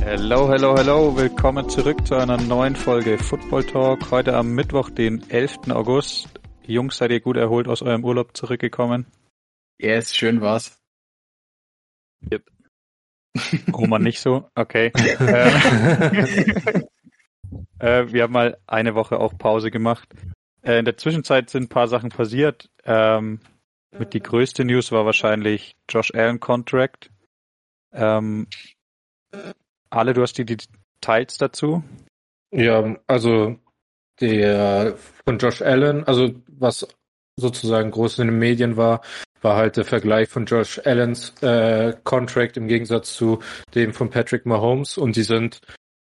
Hello, hello, hello. Willkommen zurück zu einer neuen Folge Football Talk. Heute am Mittwoch, den 11. August. Jungs, seid ihr gut erholt aus eurem Urlaub zurückgekommen? Yes, schön war's. Yep. Oma nicht so? Okay. äh, wir haben mal eine Woche auch Pause gemacht. Äh, in der Zwischenzeit sind ein paar Sachen passiert. Ähm, mit die größte News war wahrscheinlich Josh Allen Contract. Ähm, alle, du hast die Details dazu? Ja, also der von Josh Allen, also was sozusagen groß in den Medien war, war halt der Vergleich von Josh Allens äh, Contract im Gegensatz zu dem von Patrick Mahomes und die sind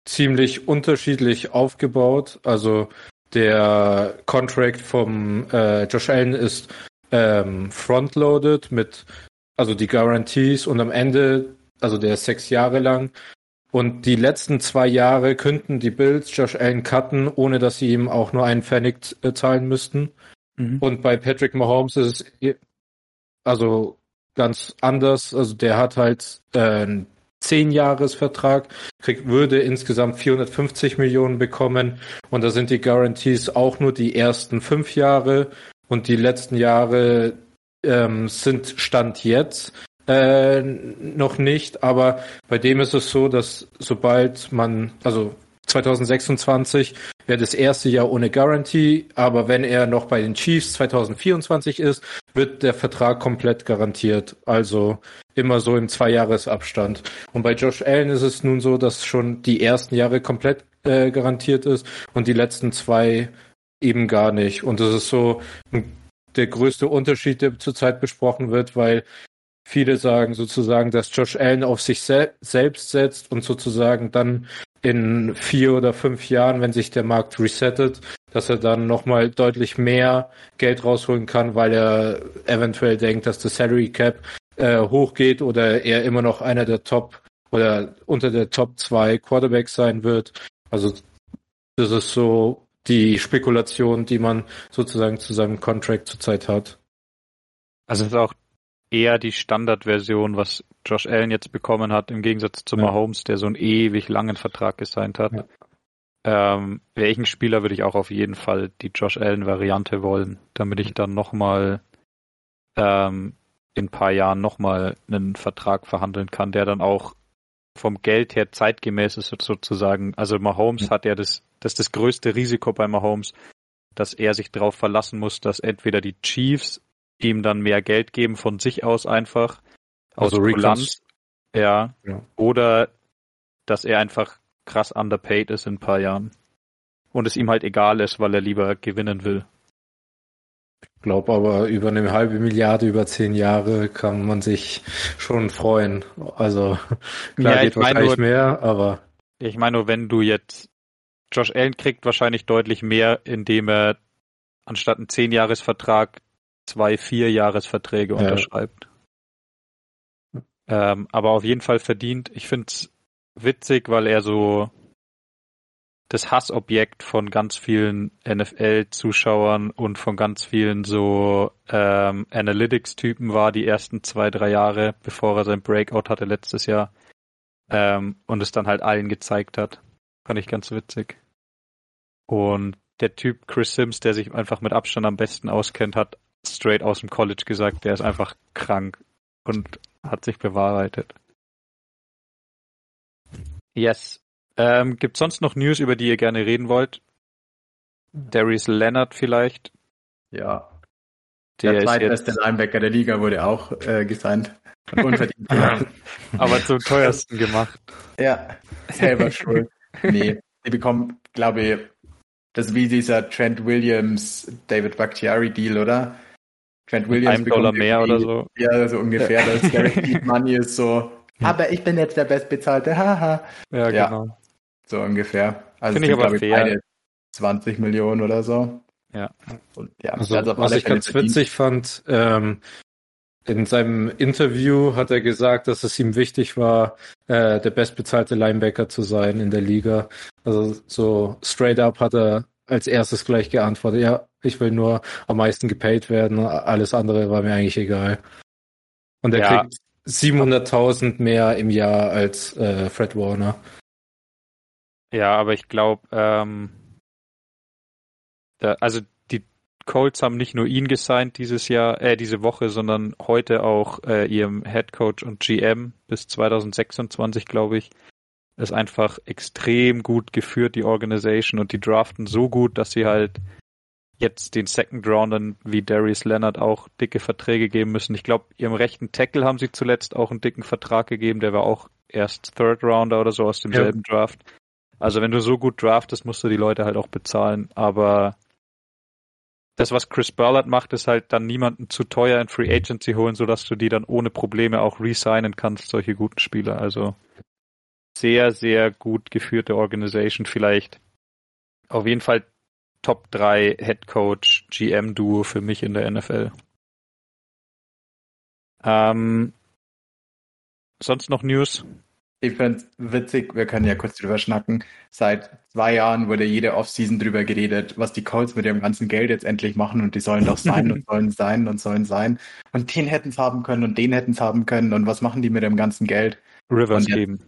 ziemlich unterschiedlich aufgebaut. Also der Contract vom äh, Josh Allen ist ähm, frontloaded mit also die Guarantees und am Ende, also der ist sechs Jahre lang, und die letzten zwei Jahre könnten die Bills Josh Allen cutten, ohne dass sie ihm auch nur einen Pfennig äh, zahlen müssten. Mhm. Und bei Patrick Mahomes ist es also ganz anders. Also der hat halt äh, einen Zehn-Jahres-Vertrag, kriegt, würde insgesamt 450 Millionen bekommen. Und da sind die Guarantees auch nur die ersten fünf Jahre. Und die letzten Jahre ähm, sind Stand jetzt äh, noch nicht, aber bei dem ist es so, dass sobald man, also 2026 wäre das erste Jahr ohne Garantie, aber wenn er noch bei den Chiefs 2024 ist, wird der Vertrag komplett garantiert. Also immer so im Zweijahresabstand. Und bei Josh Allen ist es nun so, dass schon die ersten Jahre komplett äh, garantiert ist und die letzten zwei eben gar nicht. Und das ist so der größte Unterschied, der zurzeit besprochen wird, weil Viele sagen sozusagen, dass Josh Allen auf sich se selbst setzt und sozusagen dann in vier oder fünf Jahren, wenn sich der Markt resettet, dass er dann nochmal deutlich mehr Geld rausholen kann, weil er eventuell denkt, dass das Salary Cap äh, hochgeht oder er immer noch einer der Top oder unter der Top zwei Quarterbacks sein wird. Also das ist so die Spekulation, die man sozusagen zu seinem Contract zurzeit hat. Also ist auch eher die Standardversion, was Josh Allen jetzt bekommen hat, im Gegensatz zu ja. Mahomes, der so einen ewig langen Vertrag gesigned hat. Ja. Ähm, welchen Spieler würde ich auch auf jeden Fall die Josh Allen-Variante wollen, damit ich dann nochmal ähm, in ein paar Jahren nochmal einen Vertrag verhandeln kann, der dann auch vom Geld her zeitgemäß ist sozusagen. Also Mahomes ja. hat ja das, das ist das größte Risiko bei Mahomes, dass er sich darauf verlassen muss, dass entweder die Chiefs ihm dann mehr Geld geben von sich aus einfach. Aus also Kulanz. Ja. ja. Oder dass er einfach krass underpaid ist in ein paar Jahren. Und es ihm halt egal ist, weil er lieber gewinnen will. Ich glaube aber, über eine halbe Milliarde über zehn Jahre kann man sich schon freuen. Also klar ja, geht wahrscheinlich nur, mehr, aber. Ich meine nur, wenn du jetzt Josh Allen kriegt wahrscheinlich deutlich mehr, indem er anstatt einen Zehn-Jahres-Vertrag zwei Vierjahresverträge unterschreibt. Ja. Ähm, aber auf jeden Fall verdient. Ich finde es witzig, weil er so das Hassobjekt von ganz vielen NFL-Zuschauern und von ganz vielen so ähm, Analytics-Typen war die ersten zwei, drei Jahre, bevor er sein Breakout hatte letztes Jahr. Ähm, und es dann halt allen gezeigt hat. Fand ich ganz witzig. Und der Typ Chris Sims, der sich einfach mit Abstand am besten auskennt, hat straight aus dem College gesagt, der ist einfach krank und hat sich bewahrheitet. Yes. Ähm, gibt sonst noch News, über die ihr gerne reden wollt? Darius Leonard vielleicht? Ja. Der, der zweitbeste Linebacker der Liga wurde auch äh, gesigned. Unverdient. Aber zum teuersten gemacht. Ja, selber schuld. Nee, die bekommen, glaube ich, das ist wie dieser Trent Williams, David Bakhtiari Deal, oder? Trent Williams Ein Dollar mehr oder so. Ja, so ungefähr. Ja. Das Guaranteed Money ist so, aber ich bin jetzt der Bestbezahlte, haha. ja, ja, genau. So ungefähr. Also Finde ich aber fair. 20 Millionen oder so. Ja. Und, ja also, also was ich ganz verdient. witzig fand, ähm, in seinem Interview hat er gesagt, dass es ihm wichtig war, äh, der bestbezahlte Linebacker zu sein in der Liga. Also so straight up hat er als erstes gleich geantwortet, ja, ich will nur am meisten gepaid werden, alles andere war mir eigentlich egal. Und er ja. kriegt 700.000 mehr im Jahr als äh, Fred Warner. Ja, aber ich glaube, ähm, also Colts haben nicht nur ihn gesigned dieses Jahr, äh, diese Woche, sondern heute auch äh, ihrem Head Coach und GM bis 2026, glaube ich. Ist einfach extrem gut geführt, die Organisation, und die draften so gut, dass sie halt jetzt den Second Roundern wie Darius Leonard auch dicke Verträge geben müssen. Ich glaube, ihrem rechten Tackle haben sie zuletzt auch einen dicken Vertrag gegeben, der war auch erst Third Rounder oder so aus demselben ja. Draft. Also wenn du so gut draftest, musst du die Leute halt auch bezahlen. Aber das, was Chris Ballard macht, ist halt dann niemanden zu teuer in Free Agency holen, sodass du die dann ohne Probleme auch resignen kannst, solche guten Spieler. Also sehr, sehr gut geführte Organisation vielleicht. Auf jeden Fall Top 3 Head Coach GM Duo für mich in der NFL. Ähm, sonst noch News? Ich find's witzig, wir können ja kurz drüber schnacken. Seit zwei Jahren wurde jede Offseason drüber geredet, was die Colts mit ihrem ganzen Geld jetzt endlich machen und die sollen doch sein und sollen sein und sollen sein. Und den hätten's haben können und den hätten's haben können und was machen die mit dem ganzen Geld? Rivers geben.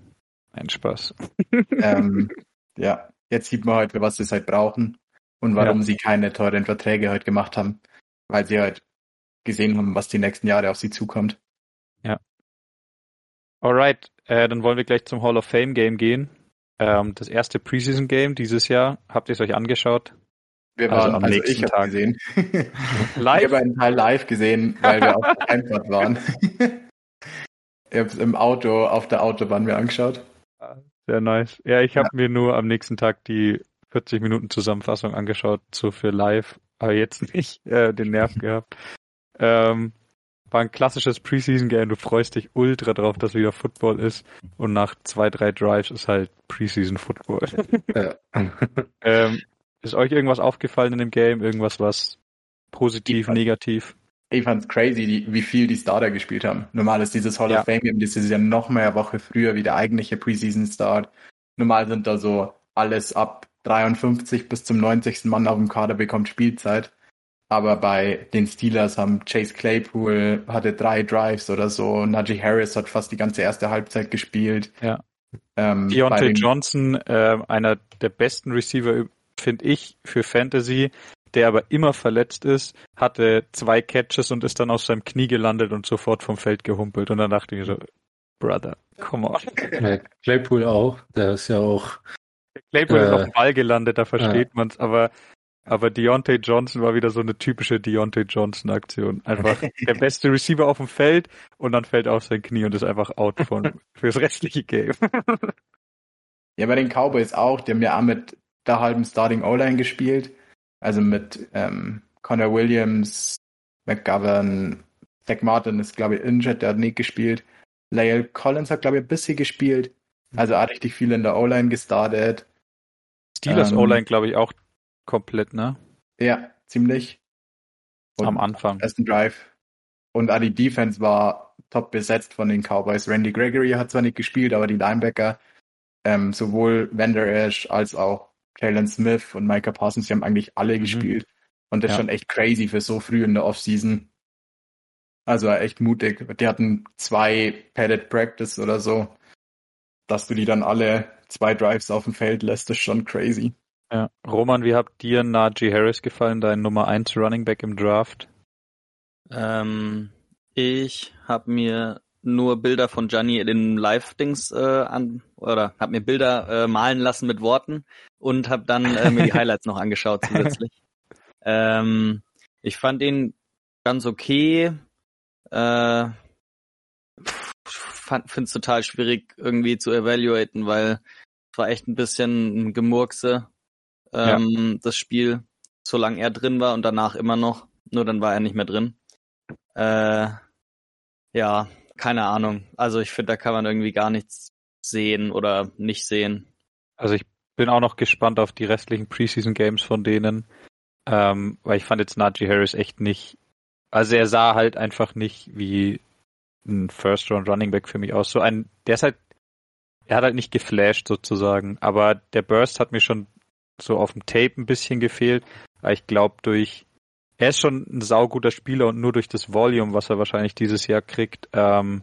Ein Spaß. ähm, ja, jetzt sieht man halt, für was sie es halt brauchen und warum ja. sie keine teuren Verträge halt gemacht haben. Weil sie halt gesehen haben, was die nächsten Jahre auf sie zukommt. Ja. Alright, äh, dann wollen wir gleich zum Hall of Fame Game gehen. Ähm, das erste Preseason Game dieses Jahr. Habt ihr es euch angeschaut? Wir also waren also am also nächsten Tag gesehen. live? Ich habe einen Teil live gesehen, weil wir auf der Einfahrt waren. ich habe es im Auto auf der Autobahn mir angeschaut. Sehr nice. Ja, ich habe ja. mir nur am nächsten Tag die 40 Minuten Zusammenfassung angeschaut, so für live, aber jetzt nicht äh, den Nerv gehabt. Ähm, war ein klassisches Preseason-Game. Du freust dich ultra drauf, dass wieder Football ist. Und nach zwei, drei Drives ist halt Preseason-Football. Ja. ähm, ist euch irgendwas aufgefallen in dem Game? Irgendwas, was positiv, negativ? Ich fand's crazy, wie viel die Starter gespielt haben. Normal ist dieses Hall ja. of Fame Game, das ist ja noch mehr Woche früher wie der eigentliche Preseason Start. Normal sind da so alles ab 53 bis zum 90. Mann auf dem Kader bekommt Spielzeit. Aber bei den Steelers haben Chase Claypool hatte drei Drives oder so. Najee Harris hat fast die ganze erste Halbzeit gespielt. Ja. Ähm, Deontay Johnson, äh, einer der besten Receiver, finde ich, für Fantasy, der aber immer verletzt ist, hatte zwei Catches und ist dann auf seinem Knie gelandet und sofort vom Feld gehumpelt. Und dann dachte ich mir so, Brother, come on. Claypool auch, der ist ja auch. Claypool äh, ist auf dem Ball gelandet, da versteht äh, man's, aber aber Deontay Johnson war wieder so eine typische Deontay Johnson Aktion. Einfach der beste Receiver auf dem Feld und dann fällt auf sein Knie und ist einfach out von fürs restliche Game. ja, bei den Cowboys auch. Die haben ja auch mit der halben Starting O-Line gespielt. Also mit ähm, Connor Williams, McGovern, Zach Martin ist, glaube ich, injured, der hat nicht gespielt. Lael Collins hat, glaube ich, ein bisschen gespielt. Also auch richtig viel in der O-Line gestartet. Steelers ähm, O-Line, glaube ich, auch komplett, ne? Ja, ziemlich. Und Am Anfang. Ersten Drive. Und auch die Defense war top besetzt von den Cowboys. Randy Gregory hat zwar nicht gespielt, aber die Linebacker, ähm, sowohl Vander Esch als auch Jalen Smith und Micah Parsons, die haben eigentlich alle mhm. gespielt. Und das ist ja. schon echt crazy für so früh in der Offseason. Also echt mutig. Die hatten zwei Padded Practice oder so. Dass du die dann alle zwei Drives auf dem Feld lässt, ist schon crazy. Ja. Roman, wie hat dir Najee Harris gefallen, dein Nummer 1 Running Back im Draft? Ähm, ich habe mir nur Bilder von Gianni in den Live-Dings äh, an oder habe mir Bilder äh, malen lassen mit Worten und habe dann äh, mir die Highlights noch angeschaut zusätzlich. ähm, ich fand ihn ganz okay. Äh, finde es total schwierig irgendwie zu evaluaten, weil es war echt ein bisschen ein Gemurkse ähm, ja. das Spiel, solange er drin war und danach immer noch. Nur dann war er nicht mehr drin. Äh, ja, keine Ahnung. Also ich finde, da kann man irgendwie gar nichts sehen oder nicht sehen. Also ich bin auch noch gespannt auf die restlichen Preseason Games von denen, ähm, weil ich fand jetzt Najee Harris echt nicht Also er sah halt einfach nicht wie ein First Round Running Back für mich aus. So ein, der ist halt, er hat halt nicht geflasht sozusagen, aber der Burst hat mir schon so auf dem Tape ein bisschen gefehlt. Aber ich glaube durch, er ist schon ein sauguter Spieler und nur durch das Volume, was er wahrscheinlich dieses Jahr kriegt, ähm,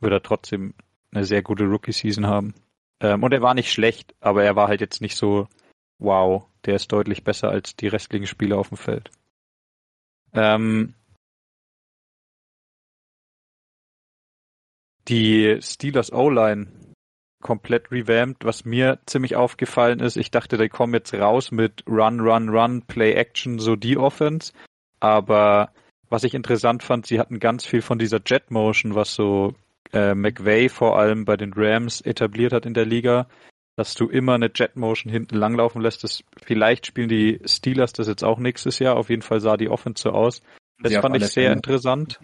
wird er trotzdem eine sehr gute Rookie-Season haben. Ähm, und er war nicht schlecht, aber er war halt jetzt nicht so, wow, der ist deutlich besser als die restlichen Spieler auf dem Feld. Ähm, die Steelers O-Line komplett revamped, was mir ziemlich aufgefallen ist. Ich dachte, die kommen jetzt raus mit Run, Run, Run, Play Action, so die Offense. Aber was ich interessant fand, sie hatten ganz viel von dieser Jet Motion, was so äh, McVay vor allem bei den Rams etabliert hat in der Liga, dass du immer eine Jet Motion hinten langlaufen lässt. Das, vielleicht spielen die Steelers das jetzt auch nächstes Jahr. Auf jeden Fall sah die Offense so aus. Das sie fand ich sehr Fälle. interessant.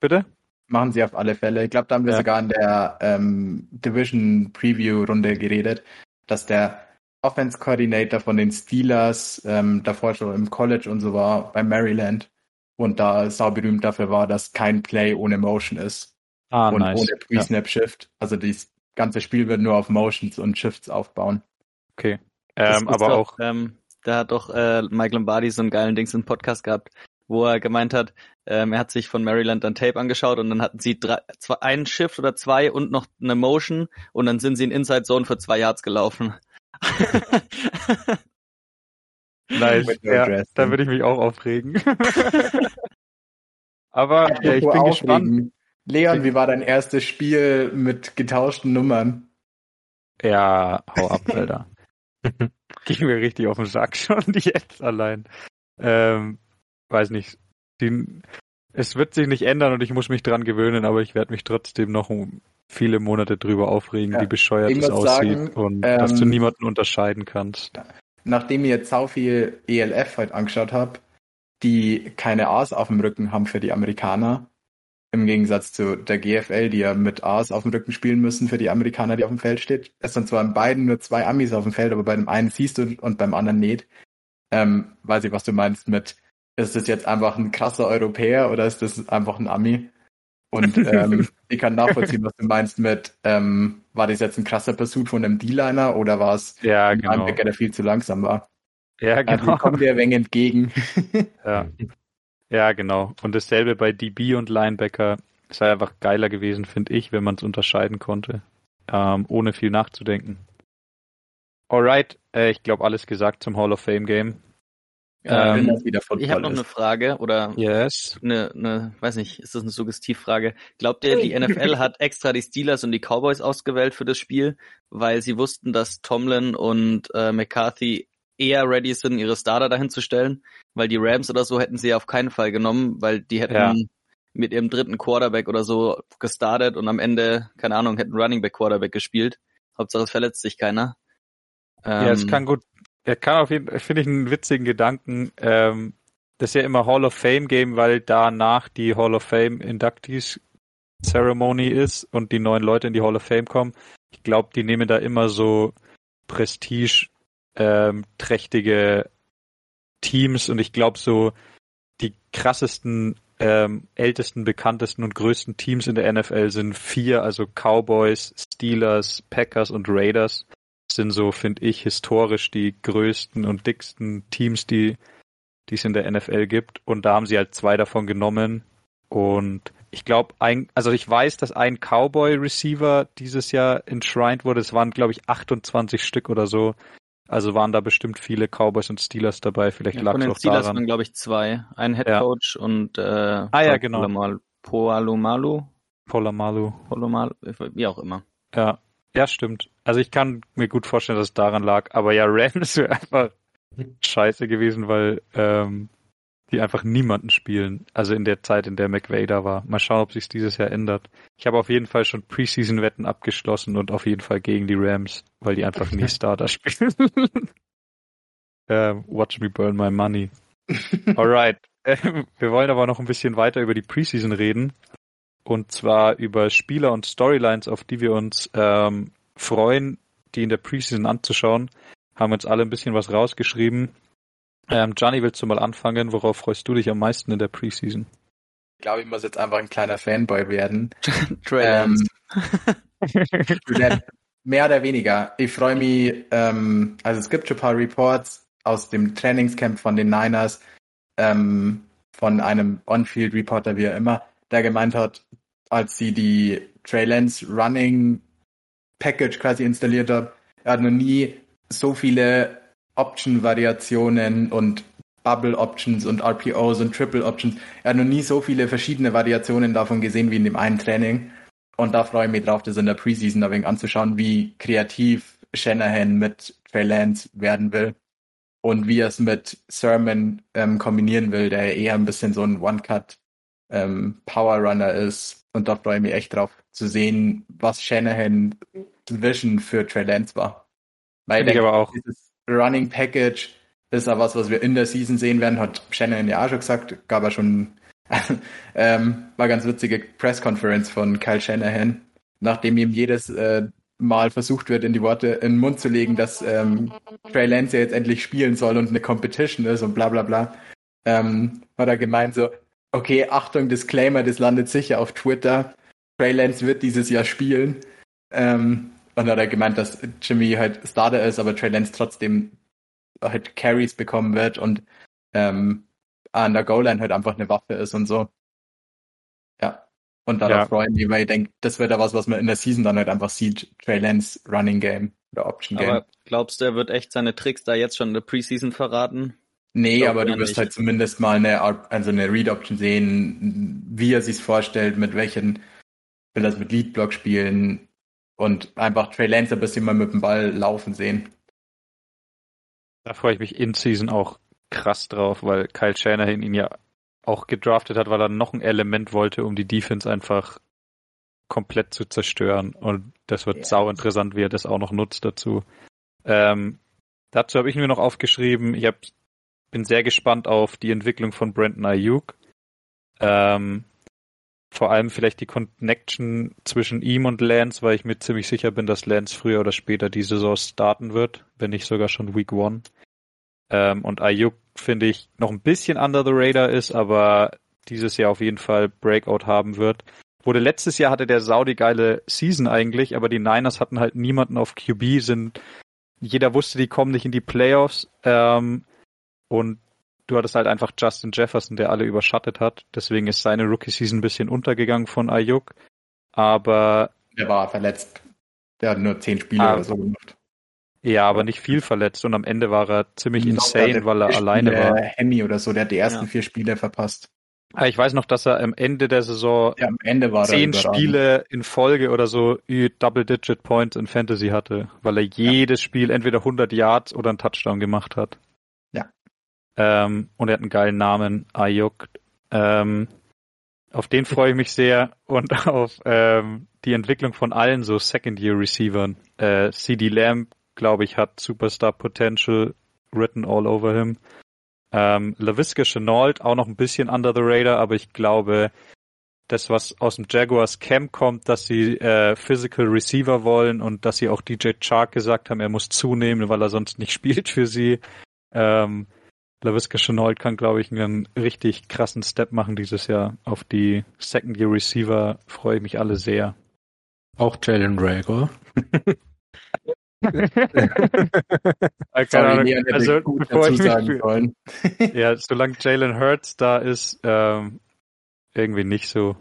Bitte? Machen sie auf alle Fälle. Ich glaube, da haben wir ja. sogar in der ähm, Division Preview Runde geredet, dass der Offense Coordinator von den Steelers ähm, davor schon im College und so war bei Maryland und da sau berühmt dafür war, dass kein Play ohne Motion ist ah, und nice. ohne Pre-Snap Shift. Also das ganze Spiel wird nur auf Motions und Shifts aufbauen. Okay. Ähm, aber doch, auch. Ähm, da hat doch äh, Mike Lombardi so einen geilen Dings im Podcast gehabt, wo er gemeint hat, ähm, er hat sich von Maryland dann Tape angeschaut und dann hatten sie drei, zwei, einen Shift oder zwei und noch eine Motion und dann sind sie in Inside Zone für zwei Yards gelaufen. nice. ja, da würde ich mich auch aufregen. Aber ja, ich bin aufregen. gespannt. Leon, wie war dein erstes Spiel mit getauschten Nummern? Ja, hau ab, Alter. Ging mir richtig auf den Sack schon jetzt allein. Ähm, weiß nicht. Die, es wird sich nicht ändern und ich muss mich dran gewöhnen, aber ich werde mich trotzdem noch viele Monate drüber aufregen, ja, wie bescheuert es aussieht sagen, und ähm, dass du ähm, niemanden unterscheiden kannst. Nachdem ich jetzt so viel ELF heute angeschaut habe, die keine A's auf dem Rücken haben für die Amerikaner, im Gegensatz zu der GFL, die ja mit A's auf dem Rücken spielen müssen für die Amerikaner, die auf dem Feld steht. Es sind zwar in beiden nur zwei Amis auf dem Feld, aber bei dem einen siehst du und beim anderen nicht. Ähm, weiß ich, was du meinst mit ist das jetzt einfach ein krasser Europäer oder ist das einfach ein Ami? Und ähm, ich kann nachvollziehen, was du meinst mit, ähm, war das jetzt ein krasser Pursuit von einem D-Liner oder war es ja, ein genau. Linebacker, der viel zu langsam war? Ja, genau. Also kommt ein wenig entgegen. ja. ja, genau. Und dasselbe bei DB und Linebacker. Es sei einfach geiler gewesen, finde ich, wenn man es unterscheiden konnte, ähm, ohne viel nachzudenken. Alright, äh, ich glaube alles gesagt zum Hall of Fame Game. Ähm, ich habe noch eine Frage oder yes. eine, eine, weiß nicht, ist das eine Suggestivfrage? Glaubt ihr, die NFL hat extra die Steelers und die Cowboys ausgewählt für das Spiel, weil sie wussten, dass Tomlin und äh, McCarthy eher ready sind, ihre Starter dahin zu stellen? Weil die Rams oder so hätten sie auf keinen Fall genommen, weil die hätten ja. mit ihrem dritten Quarterback oder so gestartet und am Ende, keine Ahnung, hätten Running Back Quarterback gespielt. Hauptsache es verletzt sich keiner. ja, es ähm, kann gut er kann auf jeden Fall, finde ich einen witzigen Gedanken, ähm, das ist ja immer Hall of Fame Game, weil danach die Hall of Fame Inductees Ceremony ist und die neuen Leute in die Hall of Fame kommen. Ich glaube, die nehmen da immer so Prestige ähm, Teams und ich glaube so die krassesten, ähm, ältesten, bekanntesten und größten Teams in der NFL sind vier, also Cowboys, Steelers, Packers und Raiders sind so, finde ich, historisch die größten und dicksten Teams, die, die es in der NFL gibt. Und da haben sie halt zwei davon genommen. Und ich glaube, ein, also ich weiß, dass ein Cowboy-Receiver dieses Jahr enshrined wurde. Es waren, glaube ich, 28 Stück oder so. Also waren da bestimmt viele Cowboys und Steelers dabei. Vielleicht ja, lag es auch Steelers daran. waren, glaube ich, zwei. Ein Headcoach ja. und äh, ah, ja, genau. Poalomalu. Polamalu. Polamalu, wie auch immer. Ja, ja, stimmt. Also ich kann mir gut vorstellen, dass es daran lag. Aber ja, Rams wäre einfach scheiße gewesen, weil ähm, die einfach niemanden spielen. Also in der Zeit, in der McVay da war. Mal schauen, ob sich dieses Jahr ändert. Ich habe auf jeden Fall schon Preseason-Wetten abgeschlossen und auf jeden Fall gegen die Rams, weil die einfach nie Starter spielen. ähm, watch me burn my money. Alright. Ähm, wir wollen aber noch ein bisschen weiter über die Preseason reden. Und zwar über Spieler und Storylines, auf die wir uns ähm, freuen, die in der Preseason anzuschauen. Haben uns alle ein bisschen was rausgeschrieben. Ähm, Gianni, willst du mal anfangen? Worauf freust du dich am meisten in der Preseason? Ich glaube, ich muss jetzt einfach ein kleiner Fanboy werden. Trey Ähm, Lance. mehr oder weniger. Ich freue mich, ähm, also es gibt schon ein paar Reports aus dem Trainingscamp von den Niners, ähm, von einem On-Field-Reporter, wie er immer, der gemeint hat, als sie die Trey Lance Running Package quasi installiert haben, er hat noch nie so viele Option-Variationen und Bubble Options und RPOs und Triple Options. Er hat noch nie so viele verschiedene Variationen davon gesehen wie in dem einen Training. Und da freue ich mich drauf, das in der Preseason ein wenig anzuschauen, wie kreativ Shanahan mit Trey Lance werden will und wie er es mit Sermon ähm, kombinieren will, der eher ein bisschen so ein One-Cut ähm, Power Runner ist. Und da freue ich mich echt drauf zu sehen, was Shanahan Vision für Trey Lance war. Weil ich aber auch. dieses Running Package ist ja was, was wir in der Season sehen werden, hat Shanahan ja auch schon gesagt, gab er schon, ähm, war ganz witzige Press-Conference von Kyle Shanahan, nachdem ihm jedes äh, Mal versucht wird, in die Worte in den Mund zu legen, dass ähm, Trey Lance ja jetzt endlich spielen soll und eine Competition ist und bla bla bla, ähm, hat er gemeint so, okay, Achtung, Disclaimer, das landet sicher auf Twitter, Trey Lance wird dieses Jahr spielen. Ähm, und dann hat er gemeint, dass Jimmy halt Starter ist, aber Trey Lance trotzdem halt Carries bekommen wird und ähm, an der Goal-Line halt einfach eine Waffe ist und so. Ja. Und darauf Ja. freuen wir, weil ich denke, das wird ja was, was man in der Season dann halt einfach sieht. Trey Lance Running Game oder Option Game. Aber glaubst du, er wird echt seine Tricks da jetzt schon in der Preseason verraten? nee, glaub aber du wirst nicht. halt zumindest mal eine, Art- also eine Read Option sehen, wie er sich's vorstellt, mit welchen will es mit Lead Block spielen und einfach Trey Lance ein bisschen mal mit dem Ball laufen sehen. Da freue ich mich in Season auch krass drauf, weil Kyle Shanahan ihn ja auch gedraftet hat, weil er noch ein Element wollte, um die Defense einfach komplett zu zerstören. Und das wird Ja. sau interessant, wie er das auch noch nutzt dazu. Ähm, dazu habe ich mir noch aufgeschrieben, ich hab, bin sehr gespannt auf die Entwicklung von Brandon Ayuk. Ähm, vor allem vielleicht die Connection zwischen ihm und Lance, weil ich mir ziemlich sicher bin, dass Lance früher oder später die Saison starten wird, wenn nicht sogar schon Week One. Ähm, und Ayuk finde ich noch ein bisschen under the radar ist, aber dieses Jahr auf jeden Fall Breakout haben wird. Wurde letztes Jahr hatte der Saudi geile Season eigentlich, aber die Niners hatten halt niemanden auf QB, sind jeder wusste, die kommen nicht in die Playoffs ähm, und du hattest halt einfach Justin Jefferson, der alle überschattet hat. Deswegen ist seine Rookie-Season ein bisschen untergegangen von Ayuk. Aber Der war verletzt. Der hat nur zehn Spiele Ah. oder so gemacht. ja, aber nicht viel verletzt und am Ende war er ziemlich Ich insane, weil er alleine Spiele war. Hemi oder so, der hat die ersten Ja. vier Spiele verpasst. Ah, Ich weiß noch, dass er am Ende der Saison Ja, Ende zehn. Spiele in Folge oder so ü- Double-Digit Points in Fantasy hatte, weil er jedes Spiel entweder 100 Yards oder einen Touchdown gemacht hat. Ähm, und er hat einen geilen Namen, Ayuk. Ähm, auf den freue ich mich sehr und auf ähm, die Entwicklung von allen so Second-Year-Receivern. Äh, CD Lamb, glaube ich, hat Superstar Potential written all over him. Ähm, LaVisca Chenault auch noch ein bisschen under the radar, aber ich glaube, das, was aus dem Jaguars Camp kommt, dass sie äh, Physical Receiver wollen und dass sie auch DJ Chark gesagt haben, er muss zunehmen, weil er sonst nicht spielt für sie. Ähm, LaVisca Chenault kann, glaube ich, einen richtig krassen Step machen dieses Jahr. Auf die Second Year Receiver freue ich mich alle sehr. Auch Jalen Rager. Äh, keine Sorry, Ahnung, also, gut bevor ich mich sollen. Ja, solange Jalen Hurts da ist, ähm, irgendwie nicht so.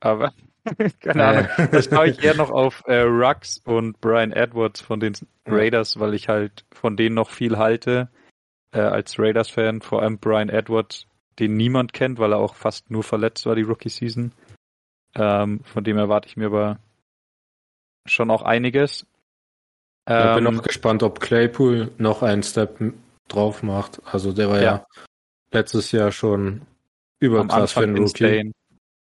Aber keine Ahnung. Das schaue ich eher noch auf äh, Rux und Brian Edwards von den Raiders, weil ich halt von denen noch viel halte äh, als Raiders-Fan. Vor allem Brian Edwards, den niemand kennt, weil er auch fast nur verletzt war die Rookie-Season. Ähm, von dem erwarte ich mir aber schon auch einiges. Ich bin Ähm, noch gespannt, ob Claypool noch einen Step drauf macht. Also der war ja, Ja. letztes Jahr schon am überkrass für Anfang einen Rookie. insane.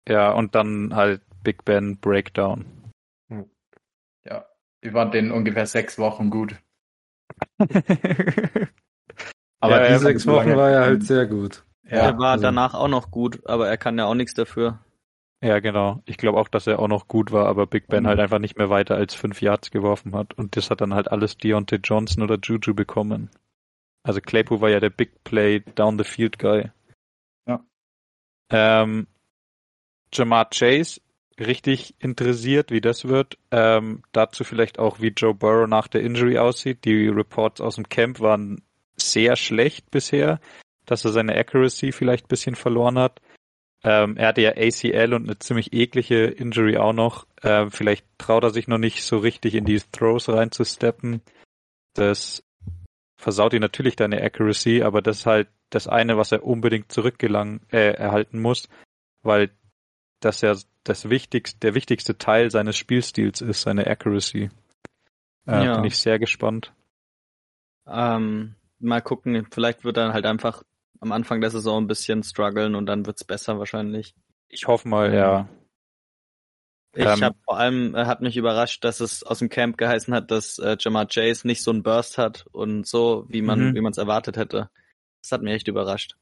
Ja, und dann halt Big Ben Breakdown. Ja, ich fand den ungefähr sechs Wochen gut. Aber Ja, die sechs Wochen war er halt sehr gut. Ja, er war also- danach auch noch gut, aber er kann ja auch nichts dafür. Ja, genau. Ich glaube auch, dass er auch noch gut war, aber Big Ben Mhm. halt einfach nicht mehr weiter als fünf Yards geworfen hat. Und das hat dann halt alles Deontay Johnson oder Juju bekommen. Also Claypool war ja der Big Play Down the Field Guy. Ja. Ähm, Jamar Chase richtig interessiert, wie das wird. Ähm, dazu vielleicht auch, wie Joe Burrow nach der Injury aussieht. Die Reports aus dem Camp waren sehr schlecht bisher, dass er seine Accuracy vielleicht ein bisschen verloren hat. Ähm, er hatte ja ACL und eine ziemlich eklige Injury auch noch. Ähm, vielleicht traut er sich noch nicht so richtig in die Throws reinzusteppen. Das versaut ihn natürlich deine Accuracy, aber das ist halt das eine, was er unbedingt zurückgelangen äh, erhalten muss, weil das ja das wichtigste, der wichtigste Teil seines Spielstils ist, seine Accuracy. Äh, ja. Bin ich sehr gespannt. Ähm, mal gucken, vielleicht wird er halt einfach am Anfang der Saison ein bisschen strugglen und dann wird's besser wahrscheinlich. Ich hoffe mal, ja. Ich ähm, habe vor allem äh, hat mich überrascht, dass es aus dem Camp geheißen hat, dass äh, Jamar Chase nicht so einen Burst hat und so, wie man mhm. wie man es erwartet hätte. Das hat mich echt überrascht.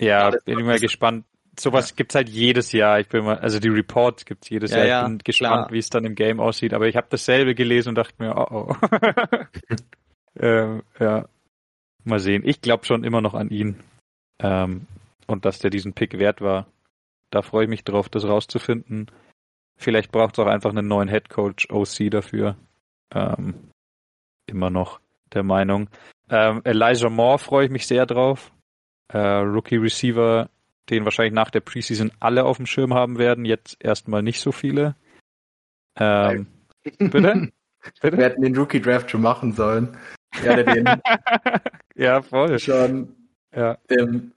Ja, bin ich mal gespannt. Sowas ja. gibt's halt jedes Jahr. Ich bin mal, also die Reports gibt's jedes ja, Jahr. Ich bin ja, gespannt, wie es dann im Game aussieht. Aber ich habe dasselbe gelesen und dachte mir, oh oh. ähm, ja, mal sehen. Ich glaube schon immer noch an ihn ähm, und dass der diesen Pick wert war. Da freue ich mich drauf, das rauszufinden. Vielleicht braucht es auch einfach einen neuen Head Coach OC dafür. Ähm, immer noch der Meinung. Ähm, Elijah Moore freue ich mich sehr drauf. Äh, Rookie Receiver, den wahrscheinlich nach der Preseason alle auf dem Schirm haben werden, jetzt erstmal nicht so viele. Ähm, bitte? bitte? Wir hätten den Rookie Draft schon machen sollen. Ja, den ja voll. Schon ja. Ähm,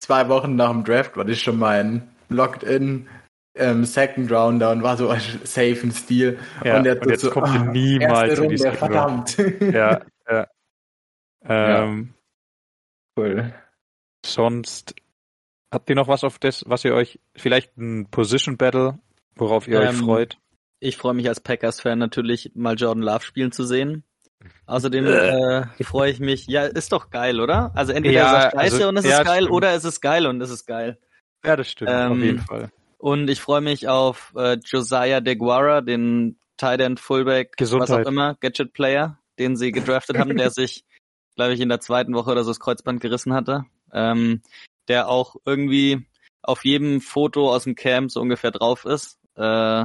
zwei Wochen nach dem Draft war das schon mein Locked-in ähm, Second Rounder und war so safe im Stil. Ja, und, und jetzt so, kommt oh, niemals in die Verdammt. Ja, ja. Ähm, ja. Cool. Sonst habt ihr noch was auf das, was ihr euch, vielleicht ein Position Battle, worauf ihr ähm, euch freut? Ich freue mich als Packers-Fan natürlich mal Jordan Love spielen zu sehen. Außerdem äh, freue ich mich, ja, ist doch geil, oder? Also entweder ja, ist es scheiße also, und es ja, ist geil, stimmt. oder es ist geil und es ist geil. Ja, das stimmt, ähm, auf jeden Fall. Und ich freue mich auf äh, Josiah DeGuara, den Tight End Fullback, Gesundheit. was auch immer, Gadget Player, den sie gedraftet haben, der sich, glaube ich, in der zweiten Woche oder so das Kreuzband gerissen hatte. Ähm, der auch irgendwie auf jedem Foto aus dem Camp so ungefähr drauf ist. Äh,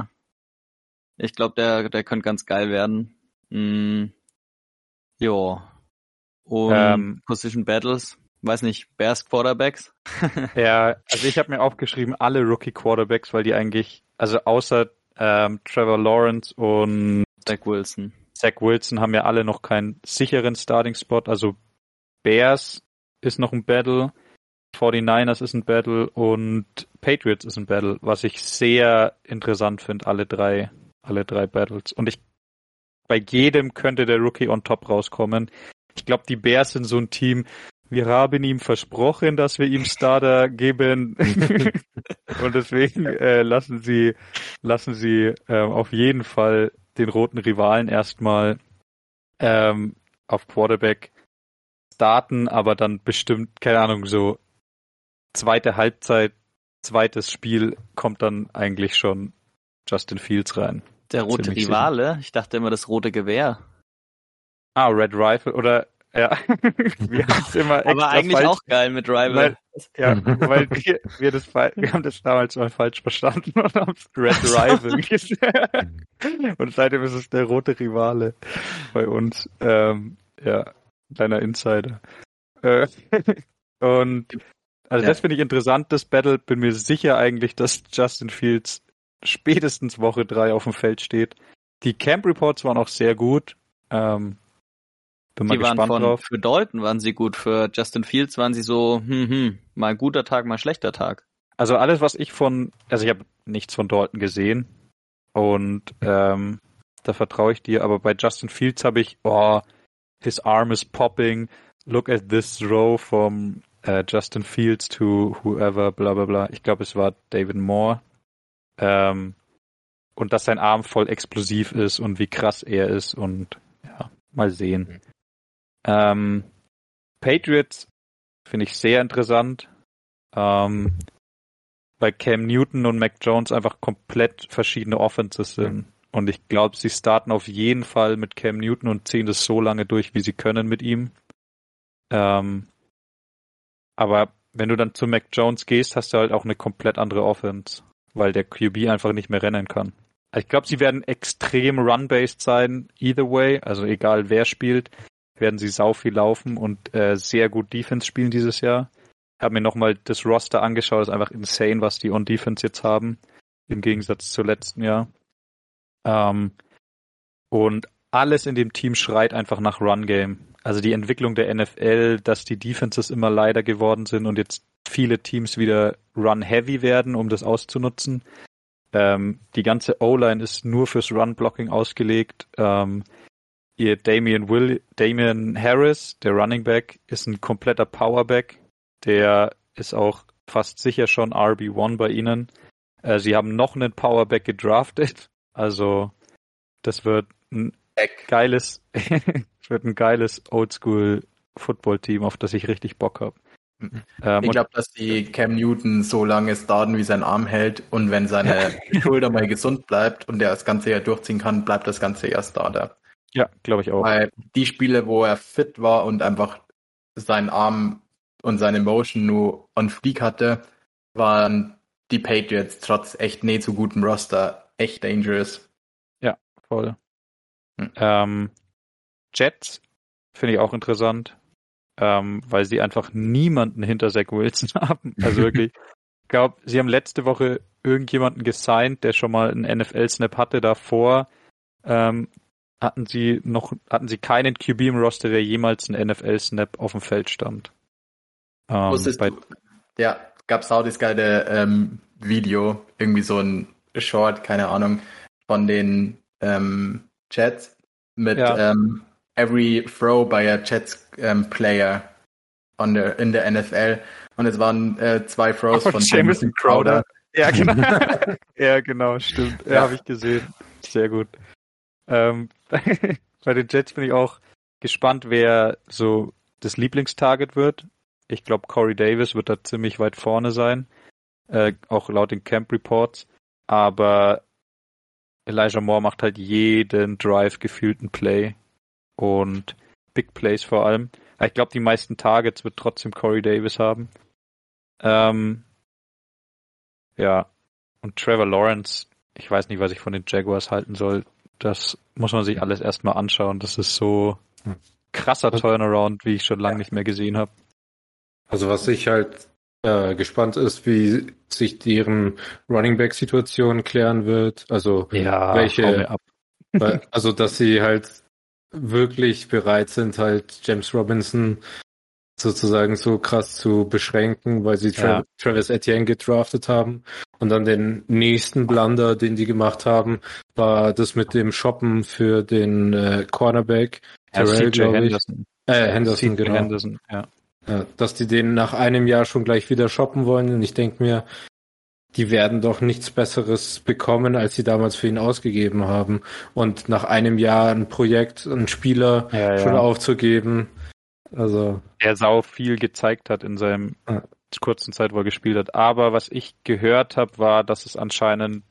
ich glaube, der, der könnte ganz geil werden. Mm, ja. Und ähm, Position Battles weiß nicht, Bears Quarterbacks? ja, also ich habe mir aufgeschrieben, alle Rookie Quarterbacks, weil die eigentlich, also außer ähm, Trevor Lawrence und Zach Wilson. Zach Wilson haben ja alle noch keinen sicheren Starting Spot. Also Bears ist noch ein Battle, 49ers ist ein Battle und Patriots ist ein Battle, was ich sehr interessant finde, alle drei, alle drei Battles. Und ich, bei jedem könnte der Rookie on top rauskommen. Ich glaube, die Bears sind so ein Team, wir haben ihm versprochen, dass wir ihm Starter geben. und deswegen äh, lassen sie, lassen sie äh, auf jeden Fall den roten Rivalen erstmal ähm, auf Quarterback starten, aber dann bestimmt, keine Ahnung, so zweite Halbzeit, zweites Spiel kommt dann eigentlich schon Justin Fields rein. Der rote Ziemlich Rivale? Sicher. Ich dachte immer das rote Gewehr. Ah, Red Rifle oder ja, wir haben es immer Aber eigentlich falsch, auch geil mit Rival. Weil, ja, weil wir, wir, das, wir haben das damals mal falsch verstanden und haben es Red Rival und seitdem ist es der rote Rivale bei uns. Ähm, ja, kleiner Insider. Äh, und also ja. das finde ich interessant, das Battle. Bin mir sicher eigentlich, dass Justin Fields spätestens Woche drei auf dem Feld steht. Die Camp Reports waren auch sehr gut. Ähm, bin mal die waren von, drauf. Für Dalton waren sie gut, für Justin Fields waren sie so, hm, hm, mal guter Tag, mal schlechter Tag. Also alles, was ich von, also ich habe nichts von Dalton gesehen und ähm, da vertraue ich dir, aber bei Justin Fields habe ich, oh, his arm is popping, look at this throw from uh, Justin Fields to whoever, bla bla bla. Ich glaube, es war David Moore. Ähm, und dass sein Arm voll explosiv ist und wie krass er ist und ja, mal sehen. Mhm. Ähm, Patriots finde ich sehr interessant, ähm, weil Cam Newton und Mac Jones einfach komplett verschiedene Offenses sind. Und ich glaube, sie starten auf jeden Fall mit Cam Newton und ziehen das so lange durch, wie sie können mit ihm. Ähm, aber wenn du dann zu Mac Jones gehst, hast du halt auch eine komplett andere Offense. Weil der QB einfach nicht mehr rennen kann. Ich glaube, sie werden extrem run-based sein, either way, also egal wer spielt, werden sie sau viel laufen und äh, sehr gut Defense spielen dieses Jahr. Ich habe mir nochmal das Roster angeschaut, ist einfach insane, was die on Defense jetzt haben, im Gegensatz zu letzten Jahr. Ähm, und alles in dem Team schreit einfach nach Run-Game. Also die Entwicklung der NFL, dass die Defenses immer leider geworden sind und jetzt viele Teams wieder Run-Heavy werden, um das auszunutzen. Ähm, die ganze O-Line ist nur fürs Run-Blocking ausgelegt. Ähm, ihr Damian, Will, Damian Harris, der Running Back, ist ein kompletter Powerback. Der ist auch fast sicher schon RB1 bei ihnen. Äh, sie haben noch einen Powerback gedraftet. Also das wird ein Eck. geiles, wird ein geiles Oldschool-Football-Team, auf das ich richtig Bock habe. Ähm, ich glaube, dass die Cam Newton so lange starten, wie sein Arm hält und wenn seine Schulter mal gesund bleibt und er das ganze Jahr durchziehen kann, bleibt das ganze Jahr Starter. Ja, glaube ich auch. Weil die Spiele, wo er fit war und einfach seinen Arm und seine Motion nur on fleek hatte, waren die Patriots trotz echt nicht so gutem Roster echt dangerous. Ja, voll. Hm. Ähm, Jets finde ich auch interessant, ähm, weil sie einfach niemanden hinter Zach Wilson haben. Also wirklich, ich glaube, sie haben letzte Woche irgendjemanden gesigned, der schon mal einen NFL-Snap hatte davor. Ähm, hatten sie noch, hatten sie keinen QB im Roster, der jemals einen NFL-Snap auf dem Feld stand. Ähm, bei, du, ja, gab's auch das geile ähm, Video, irgendwie so ein Short, keine Ahnung, von den ähm, Jets mit ja. ähm, every throw by a Jets ähm, Player on the, in der NFL. Und es waren äh, zwei Throws oh, von Jameson Crowder. Ja, genau. ja, genau, stimmt. Ja, ja. habe ich gesehen. Sehr gut. Ähm, bei den Jets bin ich auch gespannt, wer so das Lieblingstarget wird. Ich glaube, Corey Davis wird da ziemlich weit vorne sein, äh, auch laut den Camp Reports. Aber Elijah Moore macht halt jeden Drive gefühlten Play und Big Plays vor allem. ich glaube, die meisten Targets wird trotzdem Corey Davis haben. Ähm, ja, und Trevor Lawrence, ich weiß nicht, was ich von den Jaguars halten soll. Das muss man sich alles erstmal anschauen. Das ist so krasser Turnaround, wie ich schon lange nicht mehr gesehen habe. Also was ich halt äh, gespannt ist, wie sich deren Running Back Situation klären wird. Also ja, welche, also dass sie halt wirklich bereit sind, halt James Robinson sozusagen so krass zu beschränken, weil sie Tra ja. Travis Etienne gedraftet haben. Und dann den nächsten Blunder, den die gemacht haben, war das mit dem Shoppen für den äh, Cornerback. Terrell, ja, Henderson. Äh, Henderson, genau. Henderson, ja. Ja, dass die den nach einem Jahr schon gleich wieder shoppen wollen. Und ich denke mir, die werden doch nichts Besseres bekommen, als sie damals für ihn ausgegeben haben. Und nach einem Jahr ein Projekt, einen Spieler ja, schon aufzugeben. Also. Er sau viel gezeigt hat in seinem ja. kurzen Zeit, wo er gespielt hat. Aber was ich gehört habe, war, dass es anscheinend,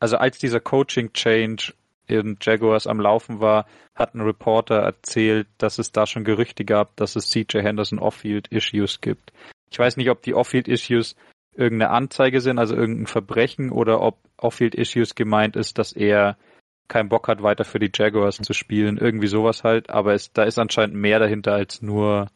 also als dieser Coaching Change in Jaguars am Laufen war, hat ein Reporter erzählt, dass es da schon Gerüchte gab, dass es CJ Henderson Off-Field-Issues gibt. Ich weiß nicht, ob die Off-Field-Issues irgendeine Anzeige sind, also irgendein Verbrechen, oder ob Off-Field-Issues gemeint ist, dass er keinen Bock hat, weiter für die Jaguars zu spielen. Irgendwie sowas halt. Aber es, da ist anscheinend mehr dahinter als nur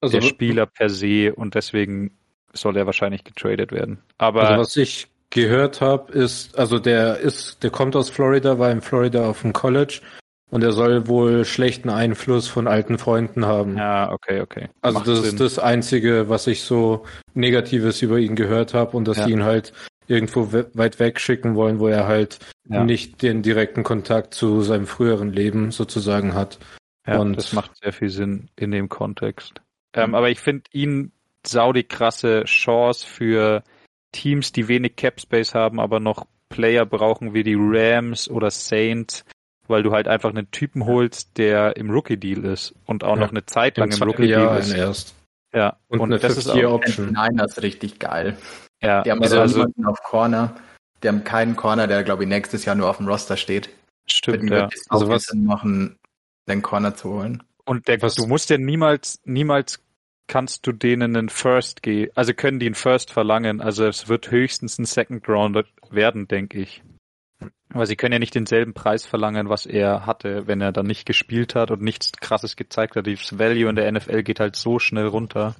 also, der Spieler per se und deswegen soll er wahrscheinlich getradet werden. Aber also was ich gehört habe, ist, also der ist, der kommt aus Florida, war in Florida auf dem College und er soll wohl schlechten Einfluss von alten Freunden haben. Ja, okay, okay. Also Macht das Sinn. ist das Einzige, was ich so Negatives über ihn gehört habe und dass ja. sie ihn halt irgendwo we weit weg schicken wollen, wo er halt ja. nicht den direkten Kontakt zu seinem früheren Leben sozusagen hat. Ja, und das macht sehr viel Sinn in dem Kontext. Ähm, aber ich finde ihn sau die krasse Chance für Teams, die wenig Cap Space haben, aber noch Player brauchen wie die Rams oder Saints, weil du halt einfach einen Typen holst, der im Rookie Deal ist und auch ja. noch eine Zeit lang im Rookie Deal ist. Erst. Ja, und, und das ist auch Option. Nein, das ist richtig geil. Ja, die haben also, also auf Corner. Die haben keinen Corner, der glaube ich nächstes Jahr nur auf dem Roster steht. Stimmt, ja. Also was machen, den Corner zu holen. Und der, was, du musst ja niemals, niemals kannst du denen einen First gehen, also können die einen First verlangen, also es wird höchstens ein Second Rounder werden, denke ich. Aber sie können ja nicht denselben Preis verlangen, was er hatte, wenn er dann nicht gespielt hat und nichts krasses gezeigt hat. Das Value in der NFL geht halt so schnell runter.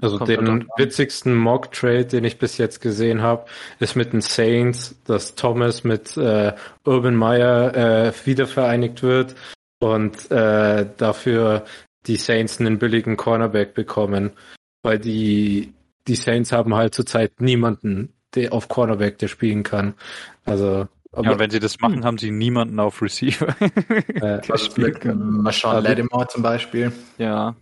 Also Kommt halt den witzigsten Mock-Trade, den ich bis jetzt gesehen habe, ist mit den Saints, dass Thomas mit äh, Urban Meyer äh, wiedervereinigt wird und äh, dafür die Saints einen billigen Cornerback bekommen, weil die die Saints haben halt zurzeit niemanden, der auf Cornerback, der spielen kann. Also Ja, und wenn sie das machen, haben sie niemanden auf Receiver. äh, ähm, Marshawn Lattimore zum Beispiel? Ja.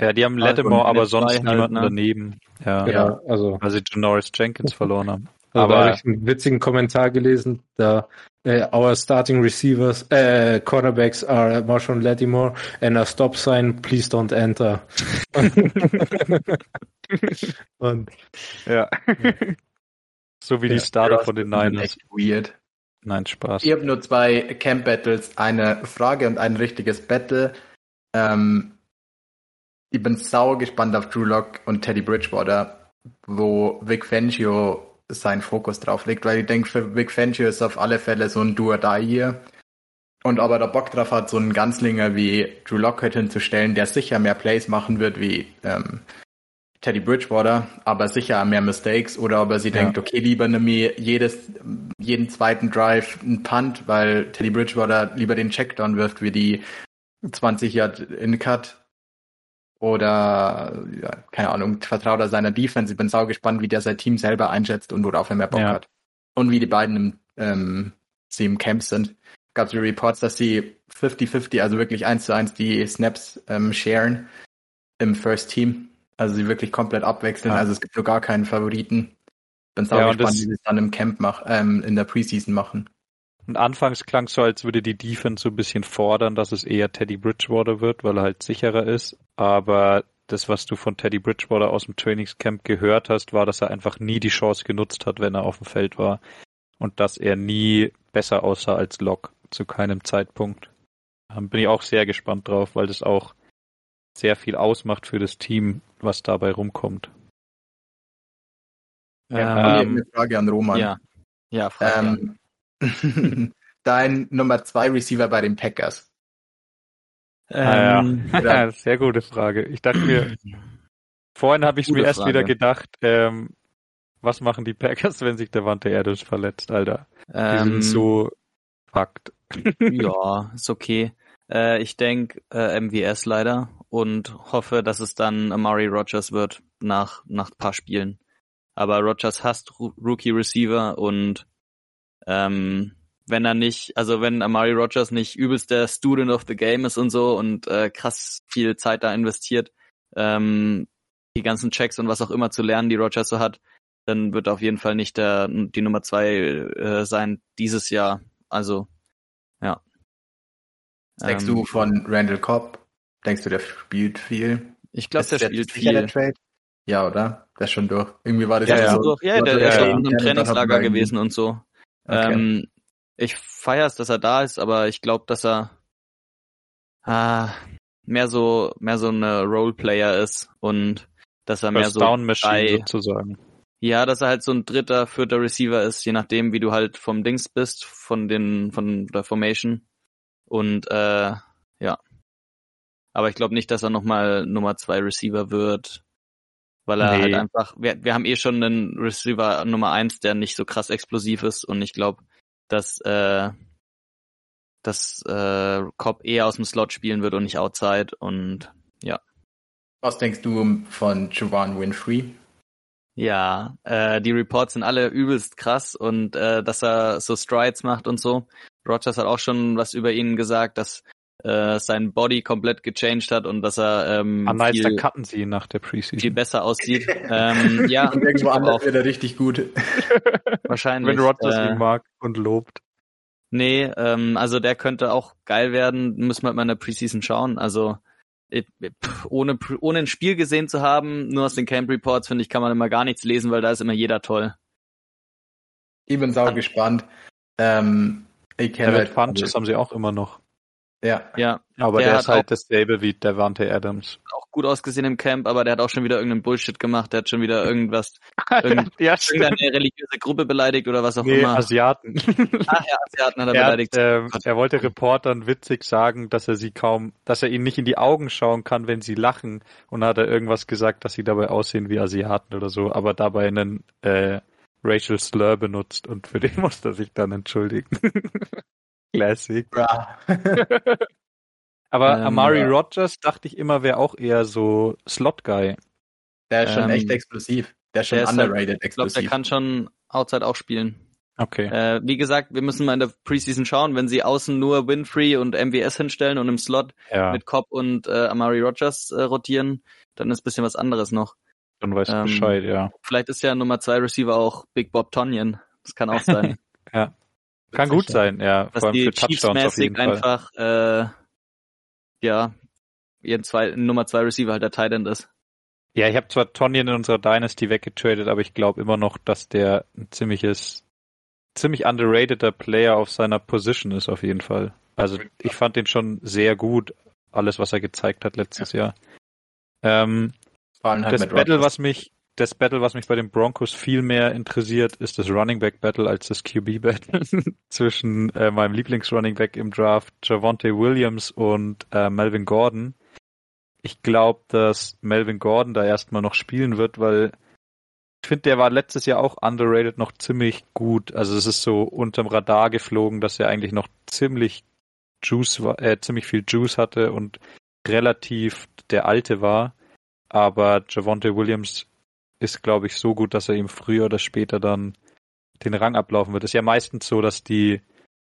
ja, die haben Also Lattimore, aber sonst halt, niemanden ne? daneben. Ja, ja, also weil sie Janoris Jenkins verloren haben. Also Aber- da habe ich einen witzigen Kommentar gelesen, da äh, our starting receivers, äh, cornerbacks are Marshawn Lattimore and a stop sign, please don't enter. Und Ja. So wie die Ja, Starter von den Niners. Weird. Nein, Spaß. Ich habe nur zwei Camp Battles, eine Frage und ein richtiges Battle. Ähm, ich bin sau gespannt auf Drew Lock und Teddy Bridgewater, wo Vic Fangio seinen Fokus drauf legt, weil ich denke, für Vic Fangio ist auf alle Fälle so ein Do or Die hier. Und ob er da Bock drauf hat, so einen Ganzlinger wie Drew Lock halt hinzustellen, der sicher mehr Plays machen wird wie ähm, Teddy Bridgewater, aber sicher mehr Mistakes, oder ob er sie Ja. denkt, okay, lieber nimm mir jedes, jeden zweiten Drive einen Punt, weil Teddy Bridgewater lieber den Checkdown wirft wie die 20 Yard in Cut. Oder, ja, keine Ahnung, vertraut er seiner Defense. Ich bin sau gespannt, wie der sein Team selber einschätzt und worauf er mehr Bock Ja. hat. Und wie die beiden im, ähm, sie im Camp sind. Gab es Reports, dass sie 50-50, also wirklich eins zu eins die Snaps ähm, sharen im First Team. Also sie wirklich komplett abwechseln. Ja. Also es gibt nur gar keinen Favoriten. Bin sau Ja, gespannt, das- wie sie es dann im Camp machen, ähm, in der Preseason machen. Und anfangs klang es so, als würde die Defense so ein bisschen fordern, dass es eher Teddy Bridgewater wird, weil er halt sicherer ist. Aber das, was du von Teddy Bridgewater aus dem Trainingscamp gehört hast, war, dass er einfach nie die Chance genutzt hat, wenn er auf dem Feld war. Und dass er nie besser aussah als Lock zu keinem Zeitpunkt. Da bin ich auch sehr gespannt drauf, weil das auch sehr viel ausmacht für das Team, was dabei rumkommt. Ja, Ähm, eine Frage an Roman. ja. Ja, frag ja. Ähm, dein Nummer zwei Receiver bei den Packers. Ähm, Ah, ja. sehr gute Frage. Ich dachte mir, vorhin habe ich mir erst Frage. wieder gedacht, ähm, was machen die Packers, wenn sich der Wante Adams verletzt, Alter? Die ähm, sind so fucked. ja, ist okay. Äh, ich denke äh, MVS leider und hoffe, dass es dann Amari Rogers wird nach nach paar Spielen. Aber Rogers hasst Ru Rookie Receiver und ähm, wenn er nicht, also wenn Amari Rogers nicht übelst der Student of the Game ist und so und äh, krass viel Zeit da investiert, ähm, die ganzen Checks und was auch immer zu lernen, die Rogers so hat, dann wird auf jeden Fall nicht der die Nummer zwei äh, sein dieses Jahr. Also ja. Denkst Ähm, du von Randall Cobb? Denkst du, der spielt viel? Ich glaube, der jetzt spielt sicher der viel. Trade? Ja, oder? Der ist schon durch. Irgendwie war das Ja, Der ja. ist so. durch. Ja, der, der ist ja, auch ja. in einem Trainingslager gewesen und so. Okay. Ähm, ich feier's, dass er da ist, aber ich glaube, dass er ah, mehr so mehr so eine Roleplayer ist und dass er mehr so Down Machine drei, sozusagen. ja, dass er halt so ein dritter, vierter Receiver ist, je nachdem, wie du halt vom Dings bist, von den von der Formation und äh, ja. Aber ich glaube nicht, dass er nochmal Nummer zwei Receiver wird, weil er Nee. halt einfach, wir, wir haben eh schon einen Receiver Nummer eins, der nicht so krass explosiv ist und ich glaube, dass, äh, dass äh, Cobb eher aus dem Slot spielen wird und nicht outside und Was denkst du von Javon Winfrey? ja, äh, die Reports sind alle übelst krass und äh, dass er so Strides macht und so. Rogers hat auch schon was über ihn gesagt, dass äh, sein Body komplett gechanged hat und dass er ähm, viel, cutten sie nach der viel Preseason. besser aussieht. ähm, ja, Und irgendwo anders wird er richtig gut. wahrscheinlich. Wenn Rodgers äh, ihn mag und lobt. Nee, ähm, also der könnte auch geil werden, müssen wir halt mal in der Preseason schauen. Also ohne, ohne ein Spiel gesehen zu haben, nur aus den Camp Reports, finde ich, kann man immer gar nichts lesen, weil da ist immer jeder toll. Ich bin sau gespannt. Ähm, ich kenne halt Funches haben sie auch immer noch. Ja, Ja, Aber Der der, hat ist halt dasselbe wie Devante Adams. auch auch gut ausgesehen im Camp, aber der hat auch schon wieder irgendeinen Bullshit gemacht. Der hat schon wieder irgendwas, irgend, ja, irgendeine religiöse Gruppe beleidigt oder was auch Nee, immer. Asiaten. Ach ja, Asiaten hat er, Er, hat, beleidigt. ähm, Gott. er wollte Reportern witzig sagen, dass er sie kaum, dass er ihnen nicht in die Augen schauen kann, wenn sie lachen. Und hat er irgendwas gesagt, dass sie dabei aussehen wie Asiaten oder so, aber dabei einen äh, Racial Slur benutzt und für den musste er sich dann entschuldigen. Classic. Bra. Aber Ähm, Amari ja. Rogers dachte ich immer wäre auch eher so Slot-Guy. Der ist schon Ähm, echt explosiv. Der ist schon der ist halt- underrated ich glaube, der explosiv. kann schon Outside auch spielen. Okay. Äh, wie gesagt, wir müssen mal in der Preseason schauen, wenn sie außen nur Winfrey und MWS hinstellen und im Slot ja, mit Cobb und äh, Amari Rogers äh, rotieren, dann ist bisschen was anderes noch. Dann weißt du ähm, Bescheid, ja. Vielleicht ist ja Nummer zwei Receiver auch Big Bob Tonyan. Das kann auch sein. Kann gut sein, ja. dass Vor allem für Chiefs Touchdowns auf jeden Fall. einfach äh, ja ihren zwei, Nummer zwei Receiver halt der Tight End ist. Ja, ich habe zwar Tonyan in unserer Dynasty weggetradet, aber ich glaube immer noch, dass der ein ziemliches, ziemlich underrateder Player auf seiner Position ist auf jeden Fall. Also ich fand den schon sehr gut, alles was er gezeigt hat letztes Jahr. Ähm, Vor allem halt das Battle, Rodgers. was mich, das Battle, was mich bei den Broncos viel mehr interessiert, ist das Running Back Battle als das QB Battle zwischen äh, meinem Lieblings Running Back im Draft, Javonte Williams und äh, Melvin Gordon. Ich glaube, dass Melvin Gordon da erstmal noch spielen wird, weil ich finde, der war letztes Jahr auch underrated noch ziemlich gut. Also es ist so unterm Radar geflogen, dass er eigentlich noch ziemlich Juice war, äh, ziemlich viel Juice hatte und relativ der Alte war. Aber Javonte Williams ist, glaube ich, so gut, dass er ihm früher oder später dann den Rang ablaufen wird. ist ja meistens so, dass die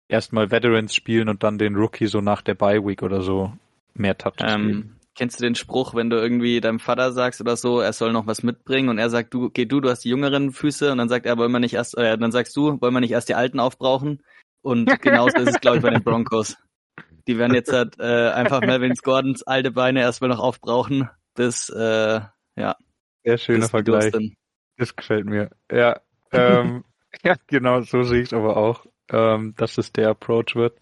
erstmal Veterans spielen und dann den Rookie so nach der Bye Week oder so mehr Touches geben. Ähm, kennst du den Spruch, wenn du irgendwie deinem Vater sagst oder so, er soll noch was mitbringen und er sagt, du, geh du, du hast die jüngeren Füße und dann sagt er, wollen wir nicht erst, äh, dann sagst du, wollen wir nicht erst die alten aufbrauchen? Und genauso ist es, glaube ich, bei den Broncos. Die werden jetzt halt äh, einfach Melvin Gordons alte Beine erstmal noch aufbrauchen, bis äh, ja, Sehr schöner bis Vergleich. durch sind. Das gefällt mir. Ja, ähm, ja genau, so sehe ich es aber auch, ähm, dass es der Approach wird.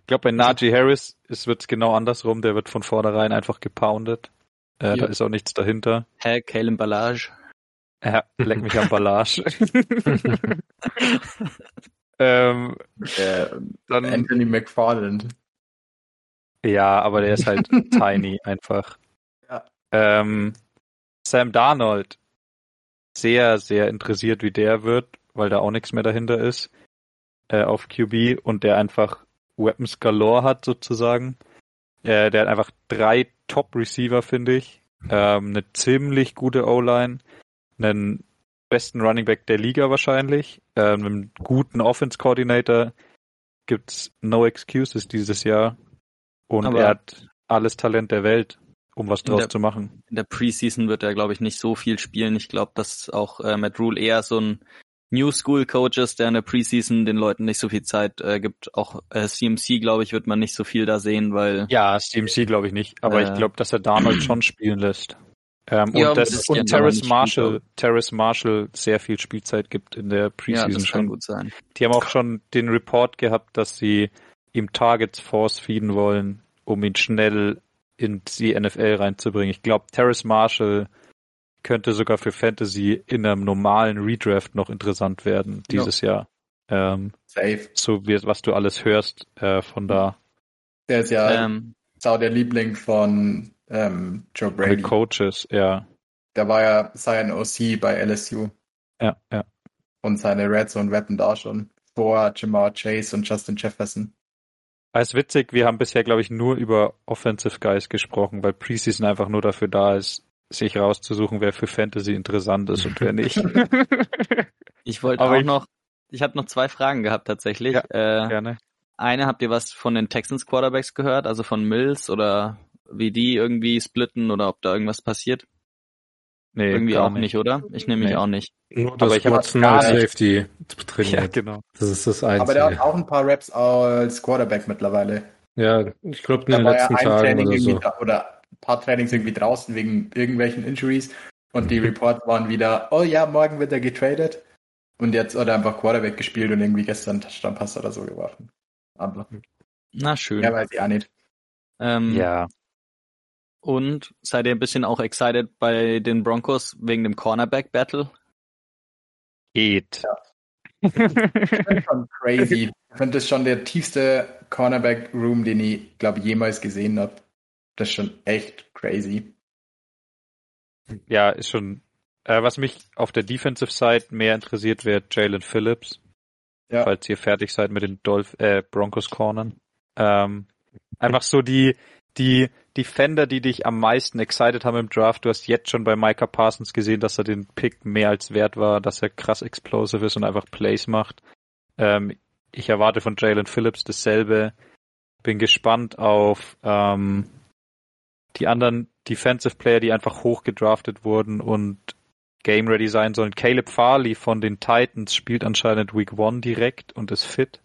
Ich glaube, bei Najee Harris wird es genau andersrum. Der wird von vornherein einfach gepoundet. Äh, Da ist auch nichts dahinter. Hä, Kalen Ballage. Ja, leck mich am Ballage. ähm, Äh, dann, Anthony McFarland. ja, aber der ist halt tiny einfach. Ähm, Sam Darnold, sehr, sehr interessiert, wie der wird, weil da auch nichts mehr dahinter ist, äh, auf QB und der einfach Weapons galore hat sozusagen. Äh, der hat einfach drei Top-Receiver, finde ich. Ähm, eine ziemlich gute O-Line, einen besten Running Back der Liga wahrscheinlich, ähm, einen guten Offense-Coordinator, gibt's no excuses dieses Jahr und Aber- er hat alles Talent der Welt, um was In draus der- zu machen. In der Preseason wird er, glaube ich, nicht so viel spielen. Ich glaube, dass auch äh, Matt Rule eher so ein New School Coach ist, der in der Preseason den Leuten nicht so viel Zeit äh, gibt. Auch äh, CMC, glaube ich, wird man nicht so viel da sehen, weil Ja, CMC glaube ich nicht, aber Äh. ich glaube, dass er Darnold schon spielen lässt. Ähm, Ja, und das, und Terrace Marshall, Terrace Marshall sehr viel Spielzeit gibt in der ja, Preseason das kann schon. gut sein. Die haben auch schon den Report gehabt, dass sie ihm Targets force feeden wollen, um ihn schnell in die NFL reinzubringen. Ich glaube, Terrace Marshall könnte sogar für Fantasy in einem normalen Redraft noch interessant werden dieses Jahr. Ähm, Safe. so wie was du alles hörst äh, von da. Der ist ja Ähm, sau der Liebling von ähm, Joe Brady. Coaches, ja. Der war ja sein OC bei LSU Ja, ja. und seine Red Zone Wetten da schon vor Jamar Chase und Justin Jefferson. Es ist witzig, wir haben bisher, glaube ich, nur über Offensive Guys gesprochen, weil Preseason einfach nur dafür da ist, sich rauszusuchen, wer für Fantasy interessant ist und wer nicht. ich wollte Aber auch ich- noch, ich habe noch zwei Fragen gehabt tatsächlich. Ja, äh, Gerne. Eine, habt ihr was von den Texans Quarterbacks gehört? Also von Mills oder wie die irgendwie splitten oder ob da irgendwas passiert? Nee, irgendwie auch nicht. oder? Ich nehme mich Nee. auch nicht. Nur, dass ich hab Watson als nicht- Safety Ja, trainiert. genau. Das ist das Aber der hat Einzige. auch ein paar Raps als Quarterback mittlerweile. Ja, ich glaube in Da den ja letzten ein Tagen Training oder so. oder ein paar Trainings irgendwie draußen wegen irgendwelchen Injuries und die Reports waren wieder, oh ja, morgen wird er getradet und jetzt hat er einfach Quarterback gespielt und irgendwie gestern Touchdown Pass oder so geworfen. Aber Na schön. ja, weiß ich auch nicht. ähm, Ja, Und seid ihr ein bisschen auch excited bei den Broncos wegen dem Cornerback-Battle? Geht. Ich finde schon crazy. Ich finde das schon der tiefste Cornerback-Room, den ich, glaube jemals gesehen habe. Das ist schon echt crazy. Ja, ist schon. Äh, was mich auf der Defensive Side mehr interessiert, wäre Jalen Phillips. Ja. Falls ihr fertig seid mit den Dolph äh, Broncos Cornern. Ähm, einfach so die, die Defender, die dich am meisten excited haben im Draft. Du hast jetzt schon bei Micah Parsons gesehen, dass er den Pick mehr als wert war, dass er krass explosive ist und einfach Plays macht. Ähm, ich erwarte von Jalen Phillips dasselbe. Bin gespannt auf ähm, die anderen Defensive Player, die einfach hoch gedraftet wurden und game ready sein sollen. Caleb Farley von den Titans spielt anscheinend Week One direkt und ist fit,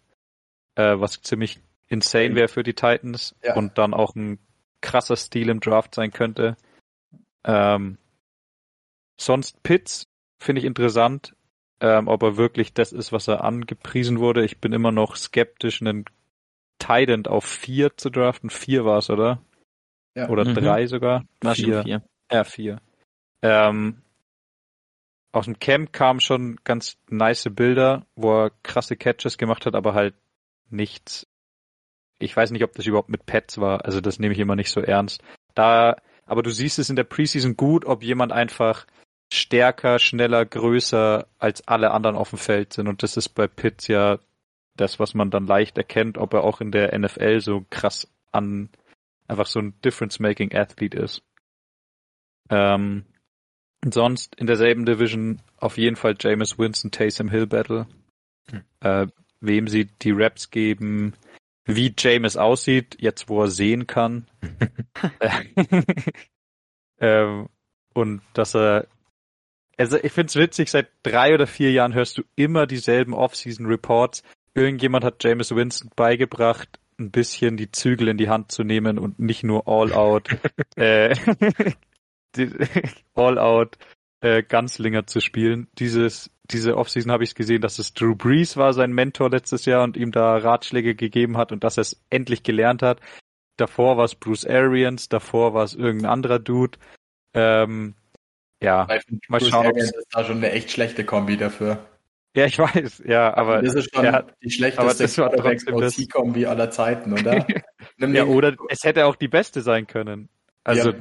äh, was ziemlich insane wäre für die Titans Ja. und dann auch ein krasser Stil im Draft sein könnte. Ähm, sonst Pitts finde ich interessant, ähm, ob er wirklich das ist, was er angepriesen wurde. Ich bin immer noch skeptisch, einen Titan auf vier zu draften. Vier war es, oder? Ja. Oder Mhm. drei sogar? War schon vier. Ja, vier. Ähm, aus dem Camp kamen schon ganz nice Bilder, wo er krasse Catches gemacht hat, aber halt nichts. Ich weiß nicht, ob das überhaupt mit Pets war, also das nehme ich immer nicht so ernst. Da, aber du siehst es in der Preseason gut, ob jemand einfach stärker, schneller, größer als alle anderen auf dem Feld sind. Und das ist bei Pitts ja das, was man dann leicht erkennt, ob er auch in der NFL so krass an einfach so ein Difference-Making Athlete ist. Ähm, sonst in derselben Division auf jeden Fall Jameis Winston Taysom Hill Battle. Hm. Äh, wem sie die Raps geben, wie Jameis aussieht, jetzt wo er sehen kann. ähm, und dass er also ich find's witzig, seit drei oder vier Jahren hörst du immer dieselben Off-Season-Reports. Irgendjemand hat Jameis Winston beigebracht, ein bisschen die Zügel in die Hand zu nehmen und nicht nur All-Out äh, die- All-Out äh, Gunslinger zu spielen. Dieses, diese Offseason habe ich gesehen, dass es Drew Brees war, sein Mentor letztes Jahr und ihm da Ratschläge gegeben hat und dass er es endlich gelernt hat. Davor war es Bruce Arians, davor war es irgendein anderer Dude. Ähm, ja, Mal Bruce schauen, Arians ist da schon eine echt schlechte Kombi dafür. ja, ich weiß, ja, aber das ist schon hat- die schlechteste OC-Kombi aller Zeiten, oder? Ja, oder es hätte auch die beste sein können. Also ja,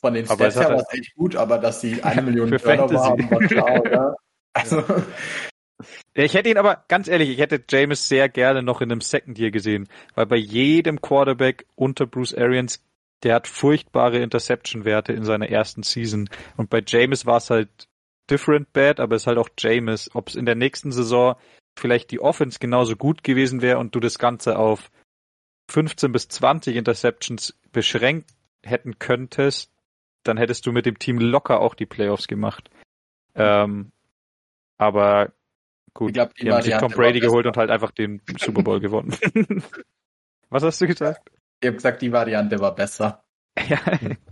von den Stats her hat war es echt gut, aber dass sie eine Million Turnover haben, war klar, oder? Also, Ich hätte ihn aber, ganz ehrlich, ich hätte James sehr gerne noch in einem Second Year gesehen, weil bei jedem Quarterback unter Bruce Arians, der hat furchtbare Interception-Werte in seiner ersten Season. Und bei James war es halt different bad, aber es ist halt auch James. Ob es in der nächsten Saison vielleicht die Offense genauso gut gewesen wäre und du das Ganze auf 15 bis 20 Interceptions beschränkt hätten könntest, dann hättest du mit dem Team locker auch die Playoffs gemacht. Ähm, aber gut, Ich glaub, die die haben sich Tom Brady geholt und halt einfach den Super Bowl gewonnen. Was hast du gesagt? ich habe gesagt, die Variante war besser. Ja,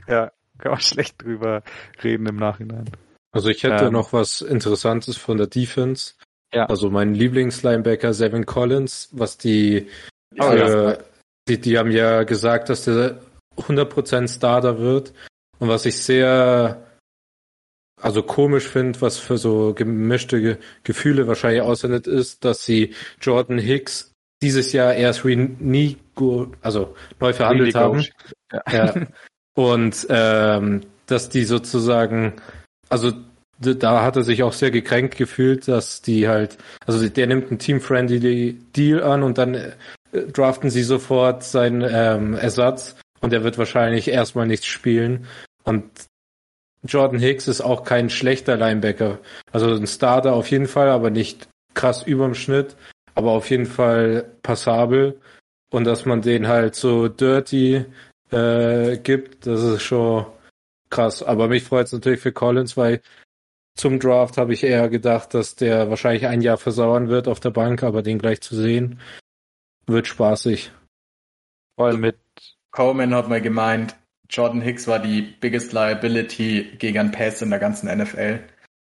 ja, kann man schlecht drüber reden im Nachhinein. Also ich hätte Ähm. noch was Interessantes von der Defense. Ja. Also mein Lieblingslinebacker Seven Collins, was die, Oh, äh, die, die haben ja gesagt, dass der 100% Starter wird. Und was ich sehr, also komisch finde, was für so gemischte Ge Gefühle wahrscheinlich aussendet, ist, dass sie Jordan Hicks dieses Jahr erst Renigo, also neu verhandelt haben. Renegotiate. Ja. Und ähm, dass die sozusagen, also da hat er sich auch sehr gekränkt gefühlt, dass die halt, also der nimmt einen Team-Friendly Deal an und dann äh, draften sie sofort seinen ähm, Ersatz und der wird wahrscheinlich erstmal nichts spielen. Und Jordan Hicks ist auch kein schlechter Linebacker. Also ein Starter auf jeden Fall, aber nicht krass überm Schnitt, aber auf jeden Fall passabel. Und dass man den halt so dirty äh, gibt, das ist schon krass. Aber mich freut es natürlich für Collins, weil zum Draft habe ich eher gedacht, dass der wahrscheinlich ein Jahr versauern wird auf der Bank, aber den gleich zu sehen, wird spaßig. Vor allem mit, Coleman hat mal gemeint, Jordan Hicks war die biggest liability gegen Pass in der ganzen NFL.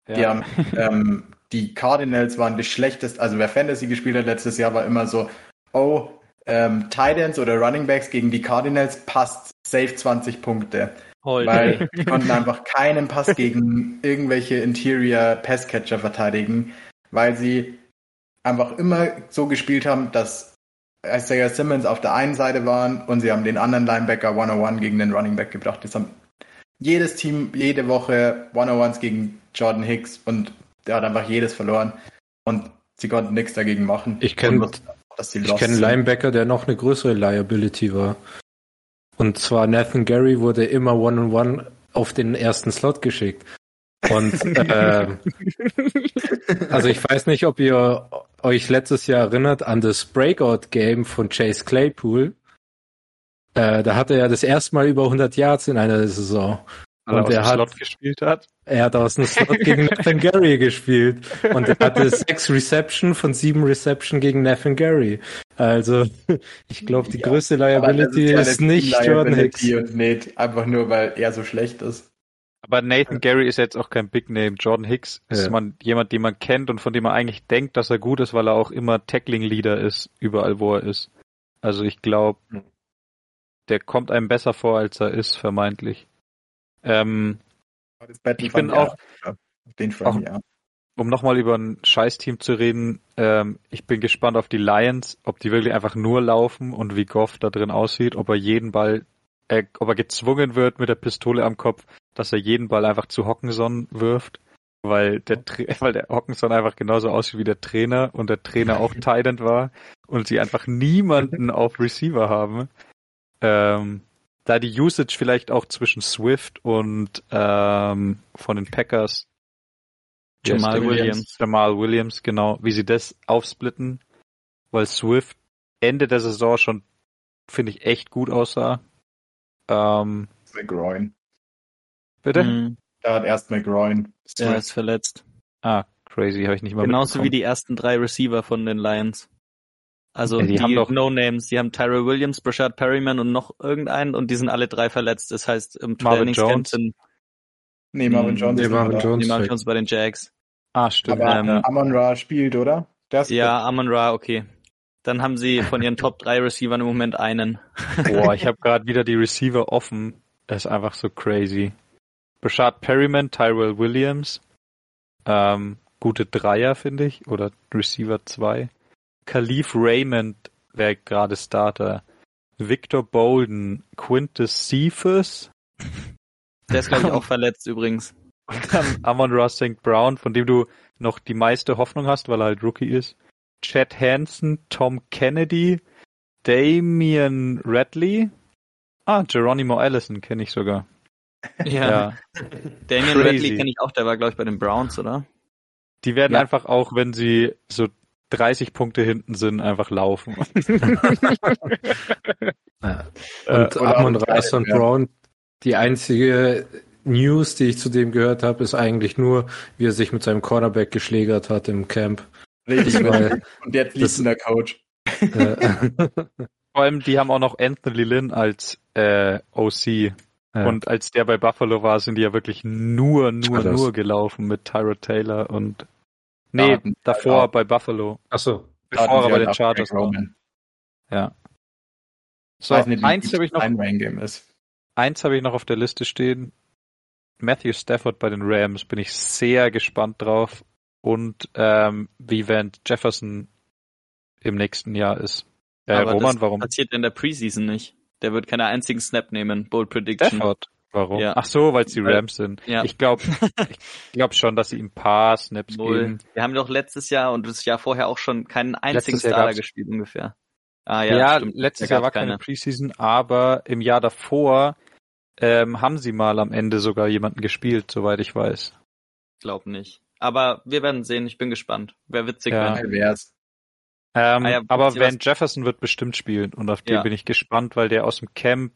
Die, ja, haben, ähm, die Cardinals waren die schlechteste, also wer Fantasy gespielt hat letztes Jahr, war immer so, oh, ähm, Titans oder Running Backs gegen die Cardinals passt safe 20 Punkte. Heute. Weil die konnten einfach keinen Pass gegen irgendwelche Interior Passcatcher verteidigen, weil sie einfach immer so gespielt haben, dass Isaiah Simmons auf der einen Seite waren und sie haben den anderen Linebacker 101 gegen den Running Back gebracht. Das haben jedes Team jede Woche 101s gegen Jordan Hicks und der hat einfach jedes verloren und sie konnten nichts dagegen machen. Ich kenne ich lost kenn einen sind. Linebacker, der noch eine größere Liability war. Und zwar Nathan Gary wurde immer One-on-One auf den ersten Slot geschickt. Und äh, also ich weiß nicht, ob ihr euch letztes Jahr erinnert an das Breakout-Game von Chase Claypool. Äh, da hatte er das erste Mal über 100 Yards in einer Saison. Weil er Und aus er dem hat- Slot gespielt hat. Er hat aus dem Slot gegen Nathan Gary gespielt. Und er hatte sechs Reception von sieben Reception gegen Nathan Gary. Also, ich glaube, die Ja, größte Liability ja ist eine nicht Jordan Hicks. Liability Und nicht einfach nur, weil er so schlecht ist. Aber Nathan Gary ist jetzt auch kein Big Name. Jordan Hicks ist Ja. man, jemand, den man kennt und von dem man eigentlich denkt, dass er gut ist, weil er auch immer Tackling-Leader ist, überall wo er ist. Also ich glaube, Hm. der kommt einem besser vor, als er ist, vermeintlich. Ähm, Ich bin ja, auch- den auch- von ja. um nochmal über ein Scheißteam zu reden, ähm, ich bin gespannt auf die Lions, ob die wirklich einfach nur laufen und wie Goff da drin aussieht, ob er jeden Ball, äh, ob er gezwungen wird mit der Pistole am Kopf, dass er jeden Ball einfach zu Hockenson wirft, weil der, weil der Hockenson einfach genauso aussieht wie der Trainer und der Trainer auch Titan war und sie einfach niemanden auf Receiver haben. Ähm, da die Usage vielleicht auch zwischen Swift und ähm, von den Packers Jamal Justin Williams. Jamal Williams, genau, wie sie das aufsplitten, weil Swift Ende der Saison schon, finde ich, echt gut aussah. Ähm, McGroin. Bitte? Mhm. Da hat erst McGroin. Er ist verletzt. Ah, crazy, habe ich nicht mal Genauso wie die ersten drei Receiver von den Lions. Also Ja, die die, haben doch- No-Names, die haben Tyrell Williams, Brashad Perryman und noch irgendeinen und die sind alle drei verletzt. Das heißt, im Marvin Trainingscamp sind Nee, Marvin Mhm. Jones Nee, Marvin. Jones. die Marvin. Jones bei den Jags. Ah, stimmt. Aber Ähm, Amon Ra spielt, oder? Der ist Ja, Amon Ra, okay. Dann haben sie von ihren Top 3 Receivern im Moment einen. Boah, ich habe gerade wieder die Receiver offen. Das ist einfach so crazy. Brashad Perryman, Tyrell Williams. Ähm, gute Dreier, finde ich. Oder Receiver 2. Khalif Raymond wäre gerade Starter. Victor Bolden, Quintus Cephas. Der ist, glaube ich, auch verletzt übrigens. Und dann Amon Ross St. Brown, von dem du noch die meiste Hoffnung hast, weil er halt Rookie ist. Chad Hansen, Tom Kennedy, Damian Radley. Ah, Geronimo Allison kenne ich sogar. Ja. Damian Crazy. Radley kenne ich auch, der war, glaube ich, bei den Browns, oder? Die werden Ja. einfach auch, wenn sie so 30 Punkte hinten sind, einfach laufen. Ja. Äh, Und oder Amon St. ja. Brown, die einzige News, die ich zu dem gehört habe, ist eigentlich nur, wie er sich mit seinem Cornerback geschlägert hat im Camp. richtig Weil-. Und jetzt das- liegt der Coach. äh, Vor allem, die haben auch noch Anthony Lynn als äh, OC. Ja. Und als der bei Buffalo war, sind die ja wirklich nur, nur, Chargers. nur gelaufen mit Tyrod Taylor und nee, hatten- davor ja. bei Buffalo. Achso. Bevor er bei den auch Chargers war. Roman. Ja. So, nicht, eins habe ich noch, eins habe ich noch auf der Liste stehen. Matthew Stafford bei den Rams bin ich sehr gespannt drauf und ähm, wie Van Jefferson im nächsten Jahr ist. Äh, Aber Roman, das warum? passiert in der Preseason nicht. Der wird keine einzigen Snap nehmen. Bold Prediction. Stafford. Warum? Ja. Ach so, weil es die Rams sind. Ja. Ich glaube, ich glaube schon, dass sie ihm ein paar Snaps Null. geben. Wir haben doch letztes Jahr und das Jahr vorher auch schon keinen einzigen Letztes Starter gespielt ungefähr. Ah ja, Ja, stimmt. letztes Da Jahr war keine Preseason, aber im Jahr davor ähm, haben sie mal am Ende sogar jemanden gespielt, soweit ich weiß. Glaub nicht. Aber wir werden sehen. Ich bin gespannt. Wäre witzig, Ja. wenn. Wär's. Ähm, Ah ja, aber Van Jefferson wird bestimmt spielen und auf den Ja. bin ich gespannt, weil der aus dem Camp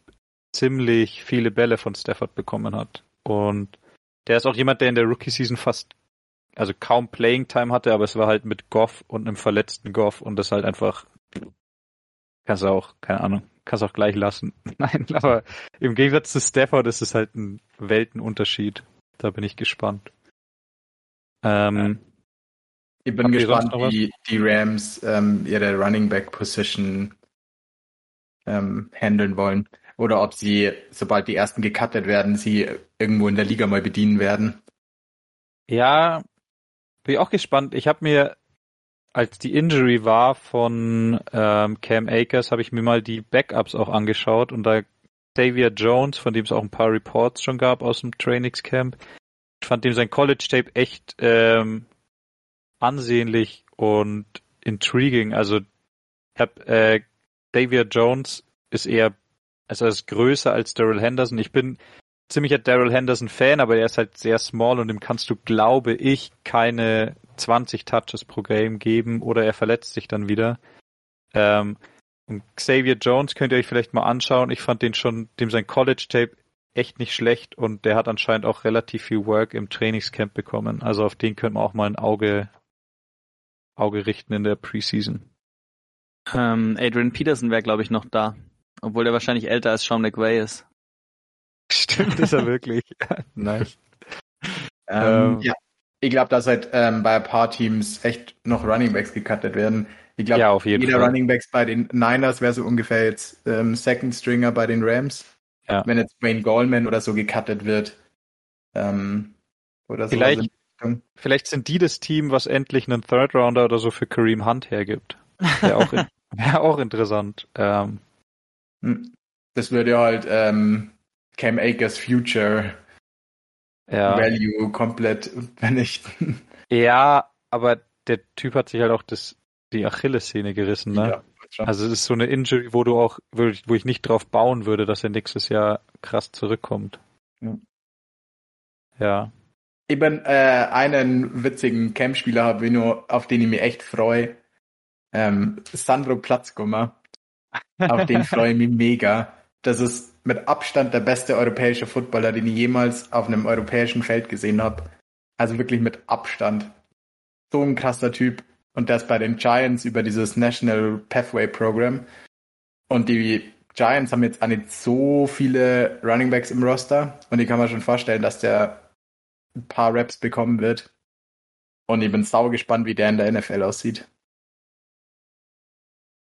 ziemlich viele Bälle von Stafford bekommen hat. Und der ist auch jemand, der in der Rookie-Season fast, also kaum Playing Time hatte, aber es war halt mit Goff und einem verletzten Goff und das halt einfach, kannst du auch, keine Ahnung, kannst auch gleich lassen. Nein, aber im Gegensatz zu Stafford ist es halt ein Weltenunterschied. Da bin ich gespannt. Ähm, Ich bin Habt gespannt, wie die Rams ähm, ihre Running Back Position ähm, handeln wollen. Oder ob sie, sobald die ersten gecuttet werden, sie irgendwo in der Liga mal bedienen werden. Ja, bin ich auch gespannt. Ich habe mir, als die Injury war von ähm, Cam Akers, habe ich mir mal die Backups auch angeschaut und da Xavier Jones, von dem es auch ein paar Reports schon gab aus dem Trainingscamp, ich fand dem sein College-Tape echt ähm, ansehnlich und intriguing. Also hab, äh, Xavier Jones ist eher, also ist größer als Daryl Henderson. Ich bin ziemlicher Daryl Henderson Fan, aber er ist halt sehr small und dem kannst du, glaube ich, keine 20 Touches pro Game geben oder er verletzt sich dann wieder. Ähm, und Xavier Jones könnt ihr euch vielleicht mal anschauen. Ich fand den schon, dem sein College Tape echt nicht schlecht und der hat anscheinend auch relativ viel Work im Trainingscamp bekommen. Also auf den können wir auch mal ein Auge, Auge richten in der Preseason. Ähm, Adrian Peterson wäre, glaube ich, noch da. Obwohl der wahrscheinlich älter als Sean McVay ist. Stimmt, ist er wirklich. nice. Ähm, ähm, ja, ich glaube, dass halt ähm, bei ein paar Teams echt noch Runningbacks gecuttet werden. Ich glaube, ja, jeder Fall. Runningbacks bei den Niners wäre so ungefähr jetzt ähm, Second Stringer bei den Rams. Ja. Wenn jetzt Wayne Gallman oder so gecuttet wird. Ähm, oder so. Vielleicht, vielleicht sind die das Team, was endlich einen Third Rounder oder so für Kareem Hunt hergibt. Wäre auch, wär auch interessant. Ähm, hm. das würde ja halt ähm, Cam Akers Future ja. Value komplett vernichten. Ja, aber der Typ hat sich halt auch das, die Achillessehne gerissen, ne? Ja, also es ist so eine Injury, wo du auch, wo ich nicht drauf bauen würde, dass er nächstes Jahr krass zurückkommt. Ja. ja. Eben äh, einen witzigen Camp-Spieler habe ich nur, auf den ich mich echt freue. Ähm, Sandro Platzgummer. Auf den freue ich mich mega. Das ist mit Abstand der beste europäische Footballer, den ich jemals auf einem europäischen Feld gesehen habe. Also wirklich mit Abstand. So ein krasser Typ. Und der ist bei den Giants über dieses National Pathway Program. Und die Giants haben jetzt auch nicht so viele Running Backs im Roster. Und ich kann mir schon vorstellen, dass der ein paar Raps bekommen wird. Und ich bin sau gespannt, wie der in der NFL aussieht.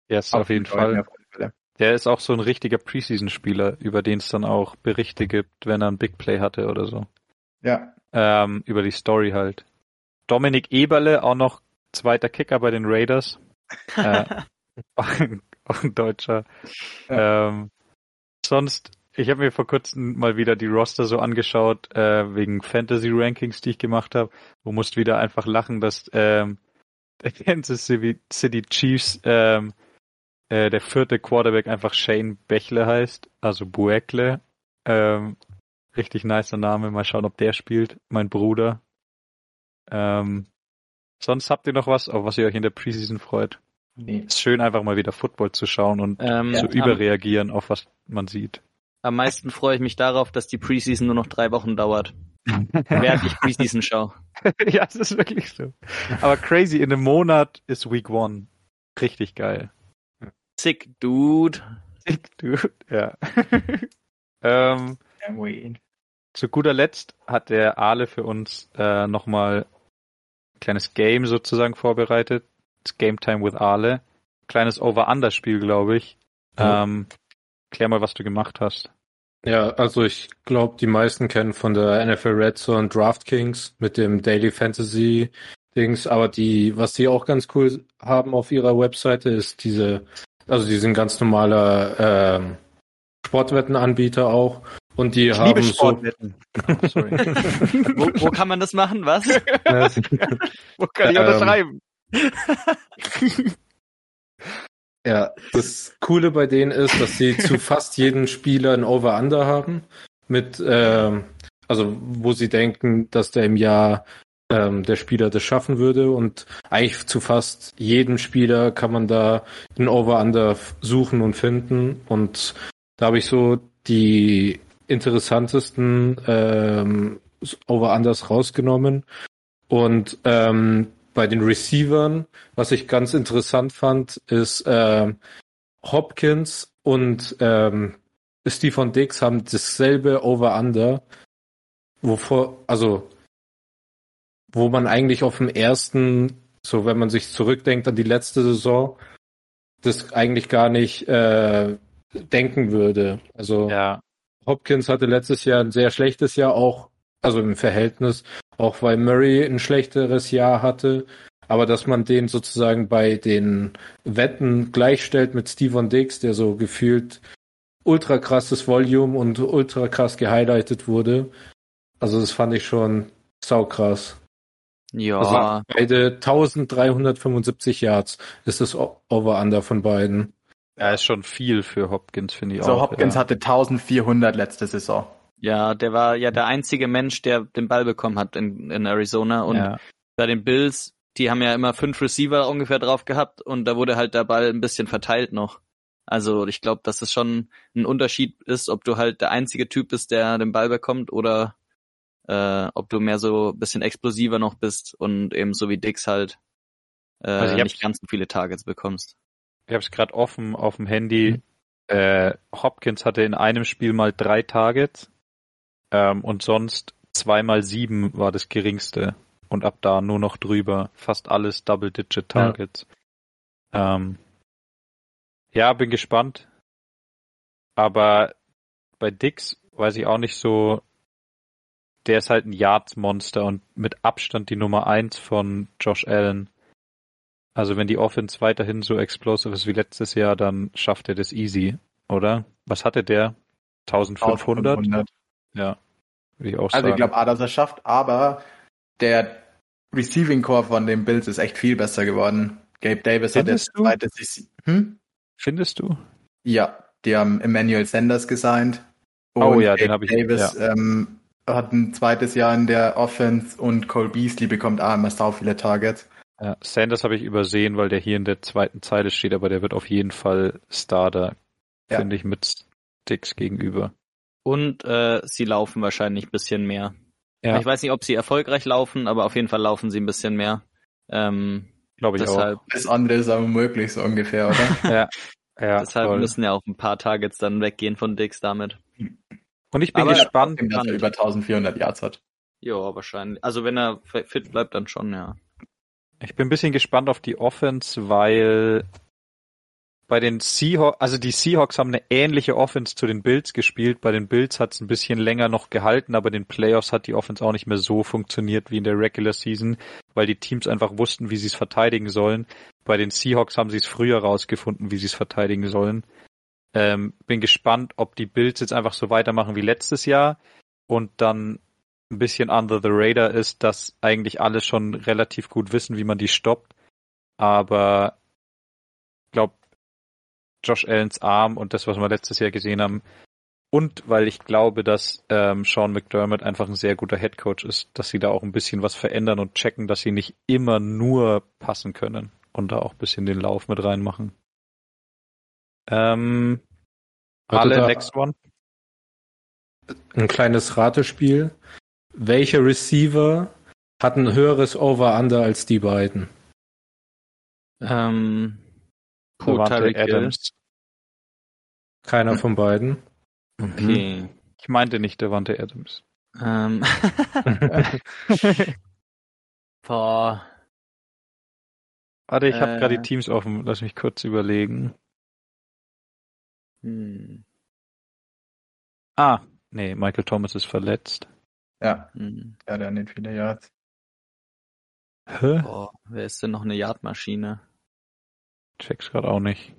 Ja, ist auf, auf jeden Fall. Fall. Der ist auch so ein richtiger Preseason-Spieler, über den es dann auch Berichte gibt, wenn er ein Big Play hatte oder so. Ja. Ähm, über die Story halt. Dominik Eberle, auch noch zweiter Kicker bei den Raiders. äh, auch, ein, auch, ein, Deutscher. Ja. Ähm, sonst, ich habe mir vor kurzem mal wieder die Roster so angeschaut, äh, wegen Fantasy Rankings, die ich gemacht habe. Wo musst wieder einfach lachen, dass ähm, der Kansas City Chiefs ähm, äh, der vierte Quarterback einfach Shane Bechle heißt, also Buekle. Ähm, richtig nicer Name. Mal schauen, ob der spielt. Mein Bruder. Ähm, sonst habt ihr noch was, auf was ihr euch in der Preseason freut? Nee. Ist schön, einfach mal wieder Football zu schauen und ähm, zu überreagieren auf was man sieht. Am meisten freue ich mich darauf, dass die Preseason nur noch drei Wochen dauert. während ich Preseason schaue. ja, das ist wirklich so. Aber crazy, in einem Monat ist Week One. Richtig geil. Sick Dude. Sick Dude, ja. ähm, zu guter Letzt hat der Ale für uns äh, nochmal ein kleines Game sozusagen vorbereitet. Das Game Time with Ale. Kleines Over-Under-Spiel, glaube ich. Ja. Ähm, klär mal, was du gemacht hast. Ja, also ich glaube, die meisten kennen von der NFL Red Zone DraftKings mit dem Daily Fantasy Dings, aber die, was sie auch ganz cool haben auf ihrer Webseite, ist diese also die sind ganz normaler ähm, Sportwettenanbieter auch. Und die ich haben liebe Sportwetten. So sorry. wo, wo kann man das machen? Was? wo kann ich unterschreiben? Ja, das Coole bei denen ist, dass sie zu fast jedem Spieler ein Over-Under haben. Mit, ähm, also wo sie denken, dass der im Jahr ähm, der Spieler das schaffen würde. Und eigentlich zu fast jedem Spieler kann man da ein Over-Under suchen und finden. Und da habe ich so die interessantesten ähm, Over-Unders rausgenommen. Und ähm, bei den Receivern, was ich ganz interessant fand, ist äh, Hopkins und ähm, Stephen Dix haben dasselbe Over-Under, wovor, also wo man eigentlich auf dem ersten, so wenn man sich zurückdenkt an die letzte Saison, das eigentlich gar nicht äh, denken würde. Also Ja, Hopkins hatte letztes Jahr ein sehr schlechtes Jahr auch, also im Verhältnis, auch weil Murray ein schlechteres Jahr hatte. Aber dass man den sozusagen bei den Wetten gleichstellt mit Steven Diggs, der so gefühlt ultra krasses Volume und ultra krass gehighlightet wurde. Also das fand ich schon saukrass. Ja, Also beide 1375 Yards ist das Over-Under von beiden. er ist schon viel für Hopkins, finde ich So, auch. Hopkins ja. hatte 1400 letzte Saison. Ja, der war ja der einzige Mensch, der den Ball bekommen hat in, in Arizona und ja. bei den Bills, die haben ja immer fünf Receiver ungefähr drauf gehabt und da wurde halt der Ball ein bisschen verteilt noch. Also ich glaube, dass es schon ein Unterschied ist, ob du halt der einzige Typ bist, der den Ball bekommt oder äh, ob du mehr so ein bisschen explosiver noch bist und eben so wie Dix halt äh, Also nicht ganz so viele Targets bekommst. Ich habe es gerade offen auf dem Handy. Äh, Hopkins hatte in einem Spiel mal drei Targets ähm, und sonst zweimal sieben war das geringste und ab da nur noch drüber. Fast alles Double-Digit Targets. Ja. Ähm, ja, bin gespannt. Aber bei Dix weiß ich auch nicht so. Der ist halt ein Yards-Monster und mit Abstand die Nummer eins von Josh Allen. Also wenn die Offense weiterhin so explosive ist wie letztes Jahr, dann schafft er das easy, oder? Was hatte der? 1500? 1500. Ja, würde ich auch Also sagen. ich glaube auch, dass er schafft, aber der Receiving Core von den Bills ist echt viel besser geworden. Gabe Davis hat Findest jetzt du? zweite Saison. Hm? Findest du? Ja, die haben Emmanuel Sanders gesigned. Oh ja, Gabe den hab ich- Davis ähm, hat ein zweites Jahr in der Offense und Cole Beasley bekommt auch immer sau viele Targets. Ja, Sanders habe ich übersehen, weil der hier in der zweiten Zeile steht, aber der wird auf jeden Fall Starter, Ja. finde ich, mit Sticks gegenüber. Und äh, sie laufen wahrscheinlich ein bisschen mehr. Ja, Ich weiß nicht, ob sie erfolgreich laufen, aber auf jeden Fall laufen sie ein bisschen mehr. Ähm, glaube ich deshalb Das andere ist aber möglich, so ungefähr, oder? auch. Ja, ja deshalb voll. müssen ja auch ein paar Targets dann weggehen von Dix damit. Und ich bin Aber- gespannt. Dass er über 1400 Yards hat. Ja, wahrscheinlich. Also wenn er fit bleibt, dann schon, ja. Ich bin ein bisschen gespannt auf die Offense, weil bei den Seahawks, also die Seahawks haben eine ähnliche Offense zu den Bills gespielt. Bei den Bills hat es ein bisschen länger noch gehalten, aber in den Playoffs hat die Offense auch nicht mehr so funktioniert wie in der Regular Season, weil die Teams einfach wussten, wie sie es verteidigen sollen. Bei den Seahawks haben sie es früher rausgefunden, wie sie es verteidigen sollen. Ähm, bin gespannt, ob die Bills jetzt einfach so weitermachen wie letztes Jahr und dann ein bisschen under the radar ist, dass eigentlich alle schon relativ gut wissen, wie man die stoppt. Aber glaube, Josh Allens Arm und das, was wir letztes Jahr gesehen haben, und weil ich glaube, dass ähm, Sean McDermott einfach ein sehr guter Headcoach ist, dass sie da auch ein bisschen was verändern und checken, dass sie nicht immer nur passen können und da auch ein bisschen den Lauf mit reinmachen. Ähm, alle next one. Ein kleines Ratespiel. Welche Receiver hat ein höheres Over-Under als die beiden? Ähm, puh, Tyreek. Adams. Keiner von beiden. Okay. Ich meinte nicht Devante Adams. Ähm, boah. Warte, ich habe Äh. gerade die Teams offen. Lass mich kurz überlegen. Hm. Ah, nee, Michael Thomas ist verletzt. Ja, Hm. ja, der hat nicht viele Yards. Hä? Boah, wer ist denn noch eine Yardmaschine? Check's gerade auch nicht.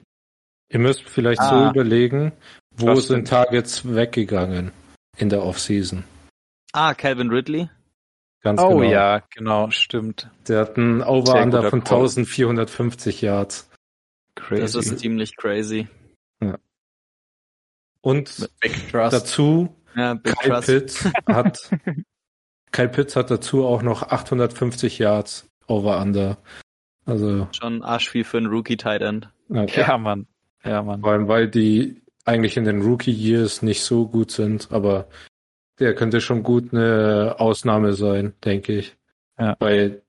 Ihr müsst vielleicht Ah. so überlegen, wo Justin. sind Targets weggegangen in der Offseason? Ah, Calvin Ridley. Ganz oh genau. ja, genau, stimmt. Der hat einen Over-Under von Call. 1450 Yards. Crazy. Das ist ziemlich crazy. Und Big Trust. dazu, Ja, Big Kyle Trust. Pitts hat, Kyle Pitts hat dazu auch noch 850 Yards Over-Under. Also, Schon arsch viel für einen Rookie Tight End. ja, ja, Mann. Ja, Mann. vor allem, weil die eigentlich in den Rookie-Years nicht so gut sind, aber der könnte schon gut eine Ausnahme sein, denke ich. Ja. Weil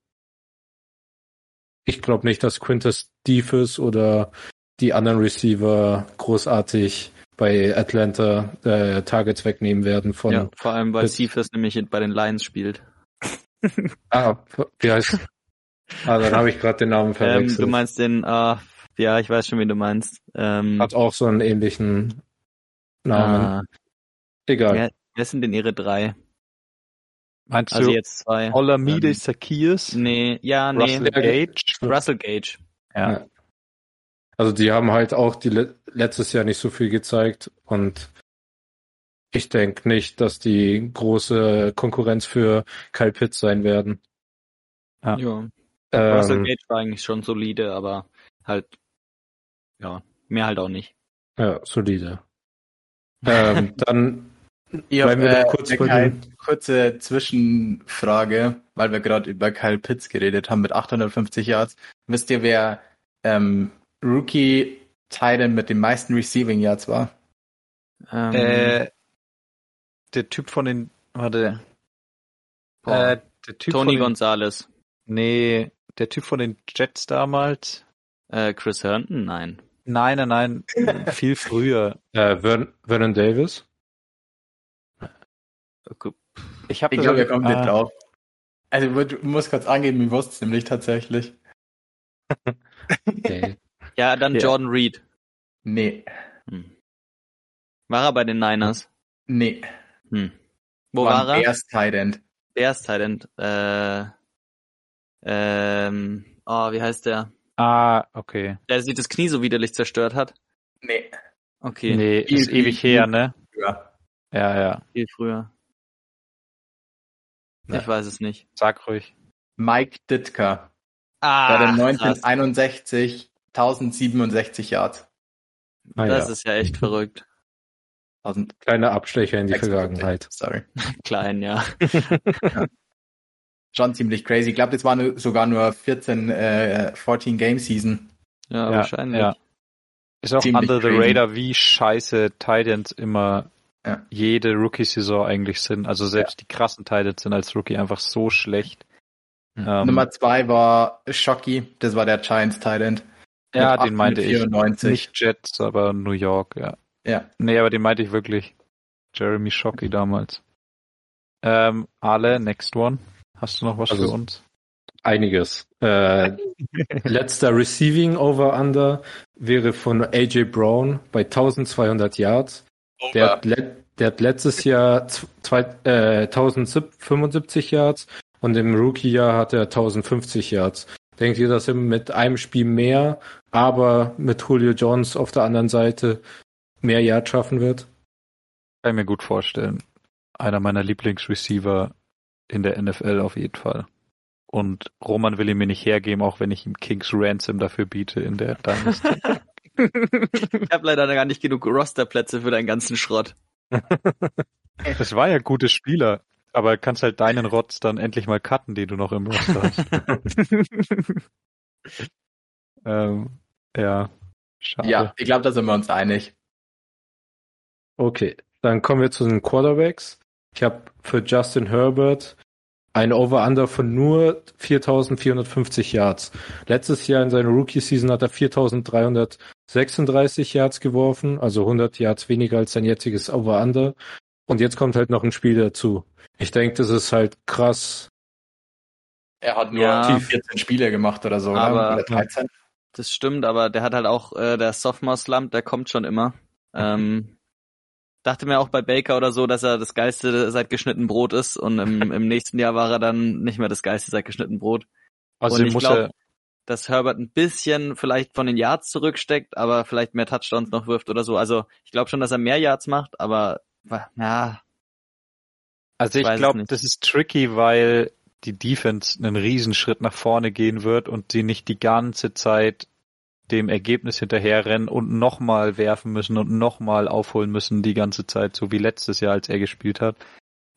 ich glaube nicht, dass Quintus Deefus oder die anderen Receiver großartig bei Atlanta äh, Targets wegnehmen werden von Ja, vor allem, weil. Cephas nämlich bei den Lions spielt. Ah, wie heißt Ah, dann habe ich gerade den Namen Ähm, verwechselt. du meinst den, äh, Ja, ich weiß schon, wie du meinst. Ähm, Hat auch so einen ähnlichen Namen. ah, Egal. wer, wer sind denn ihre drei? Meinst Also du jetzt zwei. Olamide Ähm, Zacchaeus, Nee, ja, nee. Russell Gage? Russell Gage. Ja. Ja. Also die haben halt auch die le letztes Jahr nicht so viel gezeigt und ich denke nicht, dass die große Konkurrenz für Kyle Pitts sein werden. Ja. Ja. Russell Ähm, Gage war eigentlich schon solide, aber halt, ja, mehr halt auch nicht. ja, solide. Ähm, dann Ich Bleiben wir äh, kurz eine bei den- kurze Zwischenfrage, weil wir gerade über Kyle Pitts geredet haben mit 850 Yards. Wisst ihr, wer ähm, Rookie Titan mit den meisten Receiving Yards war? Ähm, Äh, der Typ von den, warte, Boah. äh, der Typ Tony von den, Gonzalez. nee, der Typ von den Jets damals. Äh, Chris Herndon? Nein. Nein, nein, nein, viel früher. äh, Vern Vernon Davis. Okay. Ich habe Ich glaube, wir kommen nicht ah, drauf. Also ich muss kurz angeben, ich wusste es nämlich tatsächlich. Okay. Ja, dann Ja. Jordan Reed. Nee, Hm. War er bei den Niners? nee. Hm. Wo war, er? Bears Tight End. Bears Talent. Äh, ähm, oh, wie heißt der? Ah, okay. Der sich das Knie so widerlich zerstört hat. Nee. Okay, Nee, ist viel, ewig viel her, ne? Ja. Ja, ja. viel früher. Ja. Ich weiß es nicht. Sag ruhig. Mike Ditka. Ah, Bei den krass. 1961 1067 Yards. Ah, das ja. ist ja echt verrückt. 1000 Kleiner Abstecher in die Vergangenheit. Sorry. Klein, ja. Schon ziemlich crazy. Ich glaube, das war nur, sogar nur 14, äh, 14 Game Season. Ja, Ja, wahrscheinlich. ja. Ist auch Ziemlich under the crazy. radar, wie scheiße Titans immer Ja. jede Rookie-Saison eigentlich sind. Also selbst die krassen Titans sind als Rookie einfach so schlecht. Mhm. Ähm, Nummer zwei war Shockey. Das war der Giants Tight End. ja, den meinte ich. 894. Nicht Jets, aber New York, ja. Ja. Nee, aber den meinte ich wirklich. Jeremy Shockey damals. Ähm, Ale, next one. Hast du noch was Also- für uns? Einiges. Äh, letzter Receiving Over-Under wäre von AJ Brown bei 1200 Yards. Der hat, le der hat letztes Jahr zwei, äh, 1075 Yards und im Rookie-Jahr hat er 1050 Yards. Denkt ihr, dass er mit einem Spiel mehr, aber mit Julio Jones auf der anderen Seite mehr Yards schaffen wird? Kann ich mir gut vorstellen. Einer meiner Lieblingsreceiver in der NFL auf jeden Fall. Und Roman will ihn mir nicht hergeben, auch wenn ich ihm Kings Ransom dafür biete in der Dynasty. Ich habe leider gar nicht genug Rosterplätze für deinen ganzen Schrott. Das war ja gute Spieler, aber kannst halt deinen Rotz dann endlich mal cutten, den du noch im Roster hast. ähm, ja, schade. Ja, ich glaube, da sind wir uns einig. Okay, dann kommen wir zu den Quarterbacks. Ich habe für Justin Herbert ein Over-Under von nur 4.450 Yards. Letztes Jahr in seiner Rookie-Season hat er 4.336 Yards geworfen, also 100 Yards weniger als sein jetziges Over-Under. Und jetzt kommt halt noch ein Spiel dazu. Ich denke, das ist halt krass. Er hat nur Ja. 14 Spiele gemacht oder so, Aber- ne? Oder 13. Das stimmt, aber der hat halt auch, äh, der Sophomore-Slump, der kommt schon immer. Ähm, dachte mir auch bei Baker oder so, dass er das Geilste seit geschnitten Brot ist und im, im nächsten Jahr war er dann nicht mehr das Geilste seit geschnitten Brot. also und ich muss glaub- er, Dass Herbert ein bisschen vielleicht von den Yards zurücksteckt, aber vielleicht mehr Touchdowns noch wirft oder so. Also ich glaube schon, dass er mehr Yards macht, aber ja, also ich glaube, das ist tricky, weil die Defense einen Riesenschritt nach vorne gehen wird und sie nicht die ganze Zeit dem Ergebnis hinterherrennen und nochmal werfen müssen und nochmal aufholen müssen die ganze Zeit, so wie letztes Jahr, als er gespielt hat.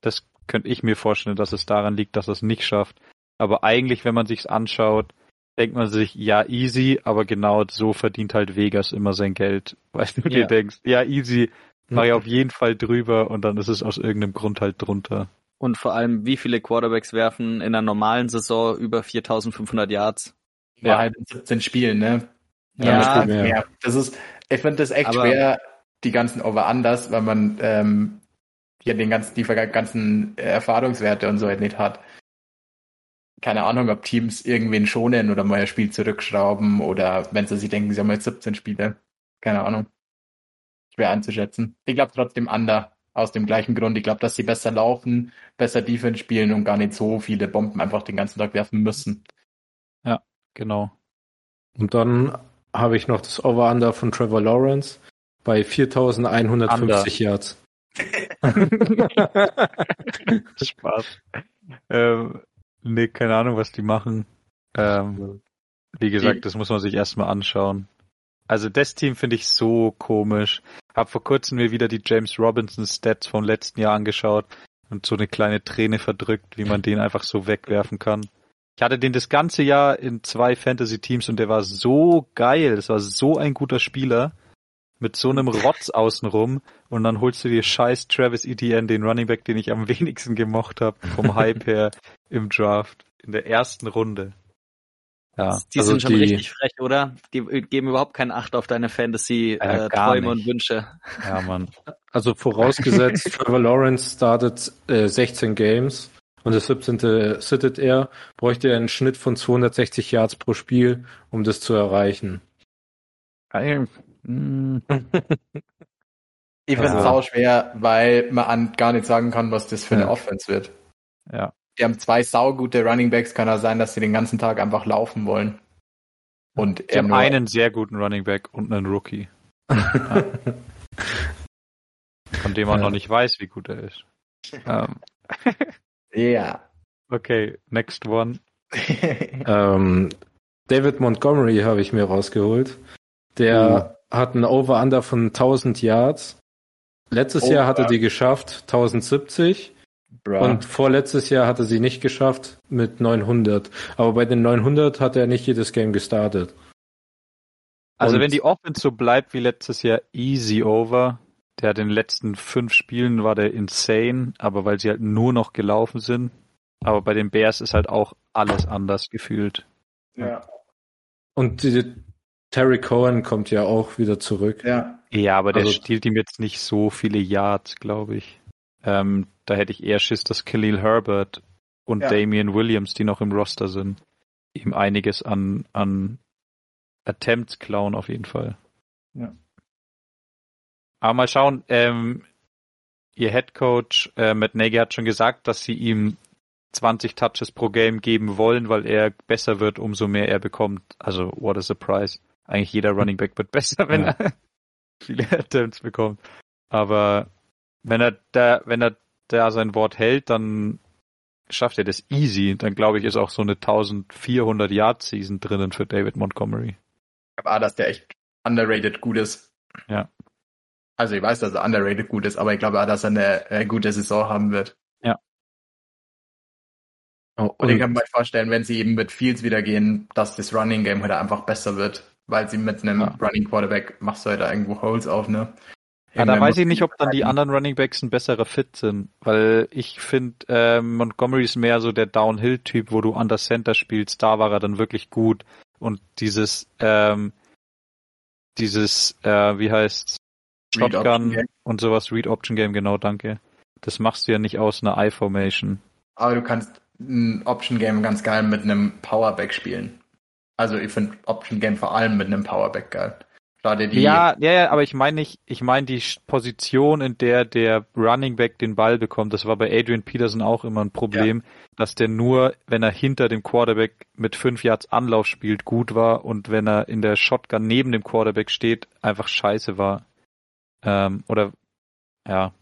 Das könnte ich mir vorstellen, dass es daran liegt, dass er es nicht schafft. Aber eigentlich, wenn man sich's anschaut, denkt man sich, ja, easy, aber genau so verdient halt Vegas immer sein Geld. Weil du Ja. dir denkst, ja, easy, mach ich auf jeden Fall drüber und dann ist es aus irgendeinem Grund halt drunter. und vor allem, wie viele Quarterbacks werfen in einer normalen Saison über 4500 Yards? War Ja. halt in 17 Spielen, ne? Ja. Ja, das ist, ich finde das echt Aber- schwer, die ganzen Over-Unders, weil man ähm, ja den ganzen, die ganzen Erfahrungswerte und so halt nicht hat. keine Ahnung, ob Teams irgendwen schonen oder mal ein Spiel zurückschrauben oder wenn sie sich denken, sie haben jetzt 17 Spiele. Keine Ahnung. Schwer einzuschätzen. Ich glaube trotzdem Under. Aus dem gleichen Grund. Ich glaube, dass sie besser laufen, besser Defense spielen und gar nicht so viele Bomben einfach den ganzen Tag werfen müssen. Ja, genau. Und dann habe ich noch das Over-Under von Trevor Lawrence bei 4150 Yards. Spaß. Ähm, nee, keine Ahnung, was die machen. Ähm, wie gesagt, das muss man sich erstmal anschauen. Also das Team finde ich so komisch. Hab vor kurzem mir wieder die James Robinson Stats vom letzten Jahr angeschaut und so eine kleine Träne verdrückt, wie man den einfach so wegwerfen kann. Ich hatte den das ganze Jahr in zwei Fantasy Teams und der war so geil. Das war so ein guter Spieler mit so einem Rotz außenrum und dann holst du dir scheiß Travis Etienne, den Running Back, den ich am wenigsten gemocht habe vom Hype her im Draft in der ersten Runde. Ja, die also sind schon die, richtig frech, oder? Die geben überhaupt keinen Acht auf deine Fantasy-Träume äh, und Wünsche. Ja, Mann. Also vorausgesetzt, Trevor Lawrence startet äh, 16 Games und das 17. sittet er, bräuchte er einen Schnitt von 260 Yards pro Spiel, um das zu erreichen. Geil. ich finde es auch schwer, weil man an gar nicht sagen kann, was das für eine Offense wird. Ja. Die haben zwei saugute Running Backs, kann ja sein, dass sie den ganzen Tag einfach laufen wollen. Und sie haben einen sehr guten Running Back und einen Rookie. ja. Von dem man ja. noch nicht weiß, wie gut er ist. Um. Ja. Okay, next one. ähm, David Montgomery habe ich mir rausgeholt. Der uh. hat ein Over-Under von 1000 Yards. Letztes oh, Jahr hat er die geschafft, 1070. Bra. Und vorletztes Jahr hat er sie nicht geschafft mit 900. Aber bei den 900 hat er nicht jedes Game gestartet. Also Und wenn die Offense so bleibt wie letztes Jahr, easy over. Der hat in den letzten fünf Spielen war der insane, aber weil sie halt nur noch gelaufen sind. Aber bei den Bears ist halt auch alles anders gefühlt. Ja. Und die, Terry Cohen kommt ja auch wieder zurück. Ja. Ja, aber der also, stiehlt ihm jetzt nicht so viele Yards, glaube ich. Ähm, da hätte ich eher Schiss, dass Khalil Herbert und ja. Damian Williams, die noch im Roster sind, ihm einiges an, an Attempts klauen auf jeden Fall. Ja. Aber mal schauen, ähm, ihr Head Coach äh, Matt Nagy hat schon gesagt, dass sie ihm 20 Touches pro Game geben wollen, weil er besser wird, umso mehr er bekommt. Also, what a surprise. Eigentlich jeder Running Back wird besser, wenn ja. er viele Attempts bekommt. Aber wenn er da, wenn er da sein Wort hält, dann schafft er das easy. Dann glaube ich, ist auch so eine 1400 Yard Season drinnen für David Montgomery. Ich glaube, ah, dass der echt underrated gut ist. Ja. Also ich weiß, dass er underrated gut ist, aber ich glaube auch, dass er eine, eine gute Saison haben wird. Ja. Oh, und, und, ich kann mir vorstellen, wenn sie eben mit Fields wieder gehen, dass das Running Game heute einfach besser wird, weil sie mit einem ja. Running Quarterback machst du halt da irgendwo Holes auf, ne? Ja, da weiß ich nicht, ob dann die anderen Running Backs ein besserer Fit sind, weil ich finde, äh, Montgomery ist mehr so der Downhill-Typ, wo du an der Center spielst, da war er dann wirklich gut und dieses, ähm, dieses, äh, wie heißt Shotgun und sowas, Read Option Game, genau, danke. Das machst du ja nicht aus einer I-Formation. Aber du kannst ein Option Game ganz geil mit einem Powerback spielen. Also ich finde Option Game vor allem mit einem Powerback geil. Die. Ja, ja, ja, aber ich meine nicht, ich meine die Position, in der der Running Back den Ball bekommt. Das war bei Adrian Peterson auch immer ein Problem, ja. dass der nur, wenn er hinter dem Quarterback mit fünf Yards Anlauf spielt, gut war und wenn er in der Shotgun neben dem Quarterback steht, einfach scheiße war. Ähm, oder ja,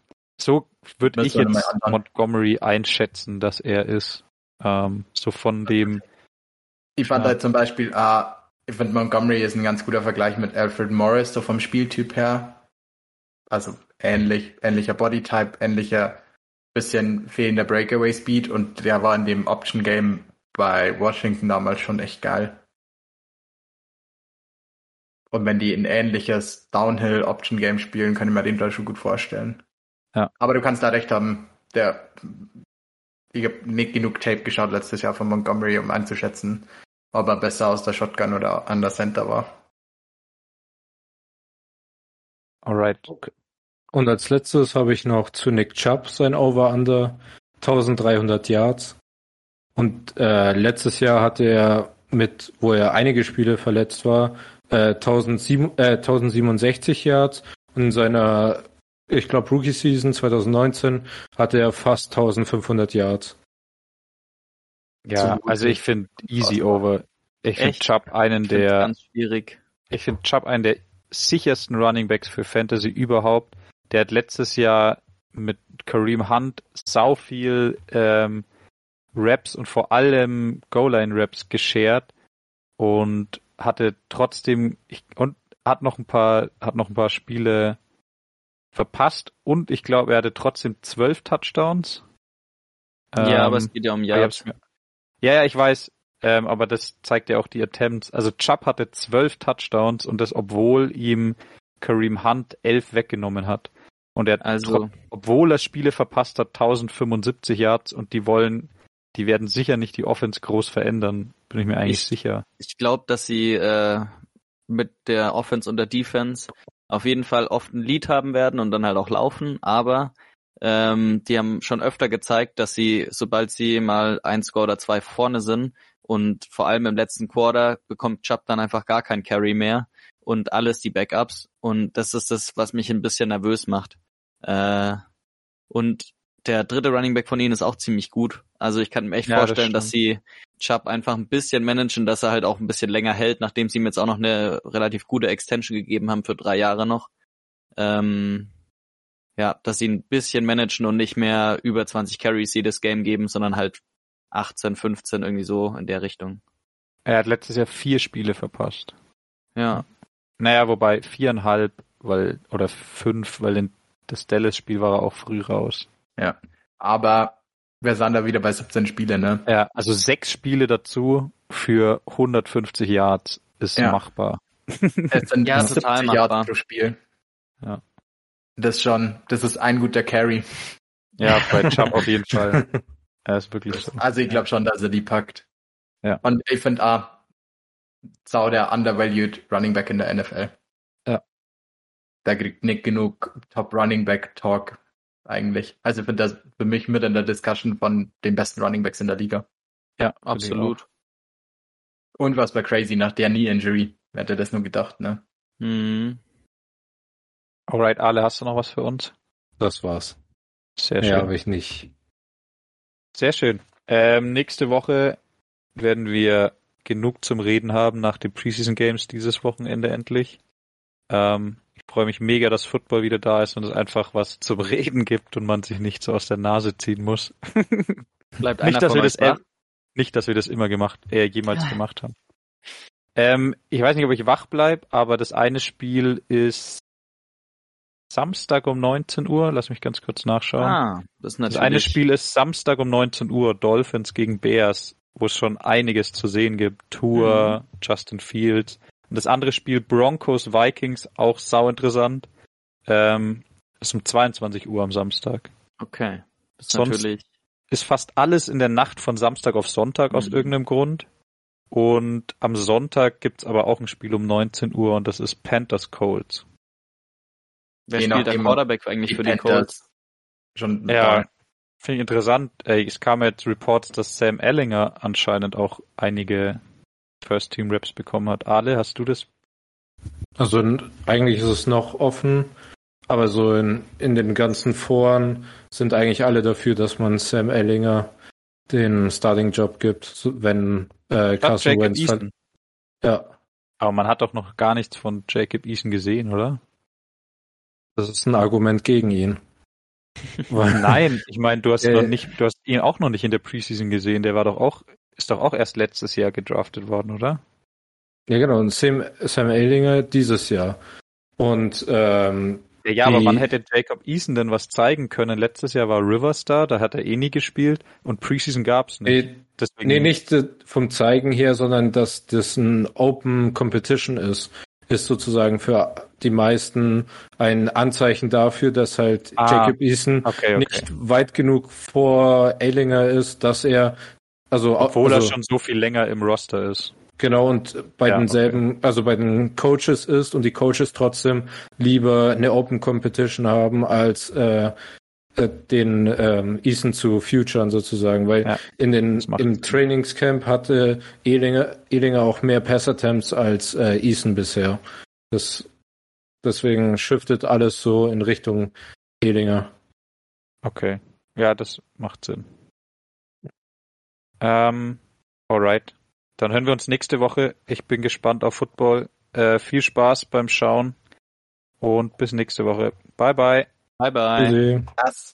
so würde ich jetzt Montgomery einschätzen, dass er ist. Ähm, so von dem. Ich fand ja. halt zum Beispiel, äh, ich finde Montgomery ist ein ganz guter Vergleich mit Alfred Morris, so vom Spieltyp her. Also ähnlich, ähnlicher Bodytype, ähnlicher bisschen fehlender Breakaway Speed und der war in dem Option Game bei Washington damals schon echt geil. Und wenn die ein ähnliches Downhill Option Game spielen, kann ich mir den da schon gut vorstellen. Ja. Aber du kannst da recht haben, der ich habe nicht genug Tape geschaut letztes Jahr von Montgomery, um einzuschätzen, ob er besser aus der Shotgun oder an der Center war. Alright. Okay. Und als letztes habe ich noch zu Nick Chubb sein Over-Under 1300 Yards. Und äh, letztes Jahr hatte er mit, wo er einige Spiele verletzt war, äh, 1007, äh, 1067 Yards und in seiner, ich glaube, Rookie Season 2019 hatte er fast 1500 Yards. Ja, also ich finde easy over. Ich finde Chubb einen der, ganz schwierig. ich finde Chubb einen der sichersten Running Backs für Fantasy überhaupt. Der hat letztes Jahr mit Kareem Hunt sau viel ähm, Raps und vor allem Goal-Line-Raps geshared und hatte trotzdem ich, und hat noch ein paar hat noch ein paar Spiele verpasst und ich glaube er hatte trotzdem zwölf Touchdowns. Ja, aber Ähm, es geht ja um Yards. Ja, ja, ich weiß, ähm, aber das zeigt ja auch die Attempts. Also Chubb hatte zwölf Touchdowns und das, obwohl ihm Kareem Hunt elf weggenommen hat. Und er Also, obwohl er Spiele verpasst hat, 1075 Yards und die wollen, die werden sicher nicht die Offense groß verändern, bin ich mir eigentlich Ich- sicher. ich glaube, dass sie äh, mit der Offense und der Defense auf jeden Fall oft ein Lead haben werden und dann halt auch laufen, aber ähm, die haben schon öfter gezeigt, dass sie, sobald sie mal ein Score oder zwei vorne sind und vor allem im letzten Quarter bekommt Chubb dann einfach gar kein Carry mehr und alles die Backups und das ist das, was mich ein bisschen nervös macht. Äh, und der dritte Running Back von ihnen ist auch ziemlich gut. Also ich kann mir echt Ja, das vorstellen, dass sie Chubb einfach ein bisschen managen, dass er halt auch ein bisschen länger hält, nachdem sie ihm jetzt auch noch eine relativ gute Extension gegeben haben für drei Jahre noch. Ähm, ja, dass sie ein bisschen managen und nicht mehr über 20 Carries jedes Game geben, sondern halt 18, 15 irgendwie so in der Richtung. Er hat letztes Jahr vier Spiele verpasst. Ja, Naja, wobei viereinhalb, weil, oder fünf, weil in das Dallas-Spiel war er auch früh raus. Aber wir sind da wieder bei 17 Spiele, ne? Ja, also sechs Spiele dazu für 150 Yards ist Ja. machbar. Es sind Ja, 70 total Yards machbar. pro Spiel. Ja. Das schon, das ist ein guter Carry. Ja, bei Chubb auf jeden Fall. Er ist wirklich so. Also ich glaube schon, dass er die packt. Ja. Und ich finde auch, sau der undervalued Running Back in der NFL. Ja. Da kriegt nicht genug Top Running Back Talk eigentlich. Also ich finde das für mich mit in der Discussion von den besten Running Backs in der Liga. Ja, absolut. Unfassbar crazy nach der Knee Injury. Wer hätte das nur gedacht, ne? Mhm. Alright, Ale, hast du noch was für uns? Das war's. Sehr schön. habe ich nicht. Sehr schön. Ähm, nächste Woche werden wir genug zum Reden haben nach den Preseason Games dieses Wochenende endlich. Ähm, ich freue mich mega, dass Football wieder da ist und es einfach was zum Reden gibt und man sich nicht so aus der Nase ziehen muss. Bleibt nicht, dass wir das wach? ev- nicht, dass wir das immer gemacht, äh, jemals gemacht haben. Ähm, ich weiß nicht, ob ich wach bleib, aber das eine Spiel ist Samstag um 19 Uhr. Lass mich ganz kurz nachschauen. Ah, das ist Das natürlich. eine Spiel ist Samstag um 19 Uhr, Dolphins gegen Bears, wo es schon einiges zu sehen gibt. Tour, Justin Fields. Und das andere Spiel Broncos Vikings, auch sau interessant. Ähm, ist um 22 Uhr am Samstag. Okay. Das ist Sonst- natürlich. Ist fast alles in der Nacht von Samstag auf Sonntag aus Mhm. irgendeinem Grund. Und am Sonntag gibt's aber auch ein Spiel um 19 Uhr und das ist Panthers Colts. Wer Je spielt der Quarterback eigentlich für die Colts? Schon Ja, finde ich interessant. Ey, es kam jetzt Reports, dass Sam Ellinger anscheinend auch einige First Team Reps bekommen hat. Ale, hast du das? Also eigentlich ist es noch offen, aber so in, in den ganzen Foren sind eigentlich alle dafür, dass man Sam Ellinger den Starting-Job gibt, so- wenn äh, Carson Jacob Wentz halt, ja, Aber man hat doch noch gar nichts von Jacob Eason gesehen, oder? das ist ein Argument gegen ihn. Nein, ich meine, du hast Äh. noch nicht, du hast ihn auch noch nicht in der Preseason gesehen. Der war doch auch, ist doch auch erst letztes Jahr gedraftet worden, oder? ja genau, und Sam, Sam Ellinger dieses Jahr. Und ähm, Ja, ja aber wann hätte Jacob Eason denn was zeigen können? Letztes Jahr war Rivers da, da hat er eh nie gespielt und Preseason gab's nicht. nee, Deswegen, nee, nicht äh, vom Zeigen her, sondern dass das ein Open Competition ist. Ist sozusagen für die meisten ein Anzeichen dafür, dass halt Ah, Jacob Eason Okay, okay. nicht weit genug vor Ellinger ist, dass er also Obwohl also, er schon so viel länger im Roster ist. genau und bei Ja, denselben, also bei den Coaches ist und die Coaches trotzdem lieber eine Open Competition haben als äh, äh, den ähm, Eason zu futuren sozusagen, weil Ja, in den im. Trainingscamp hatte Ehlinger, Ehlinger auch mehr Pass-Attempts als äh, Eason bisher. Das, deswegen shiftet alles so in Richtung Ehlinger. Okay. Ja, das macht Sinn. Ähm, alright. Dann hören wir uns nächste Woche. Ich bin gespannt auf Football. Äh, viel Spaß beim Schauen und bis nächste Woche. Bye bye. Bye bye. Tschüssi.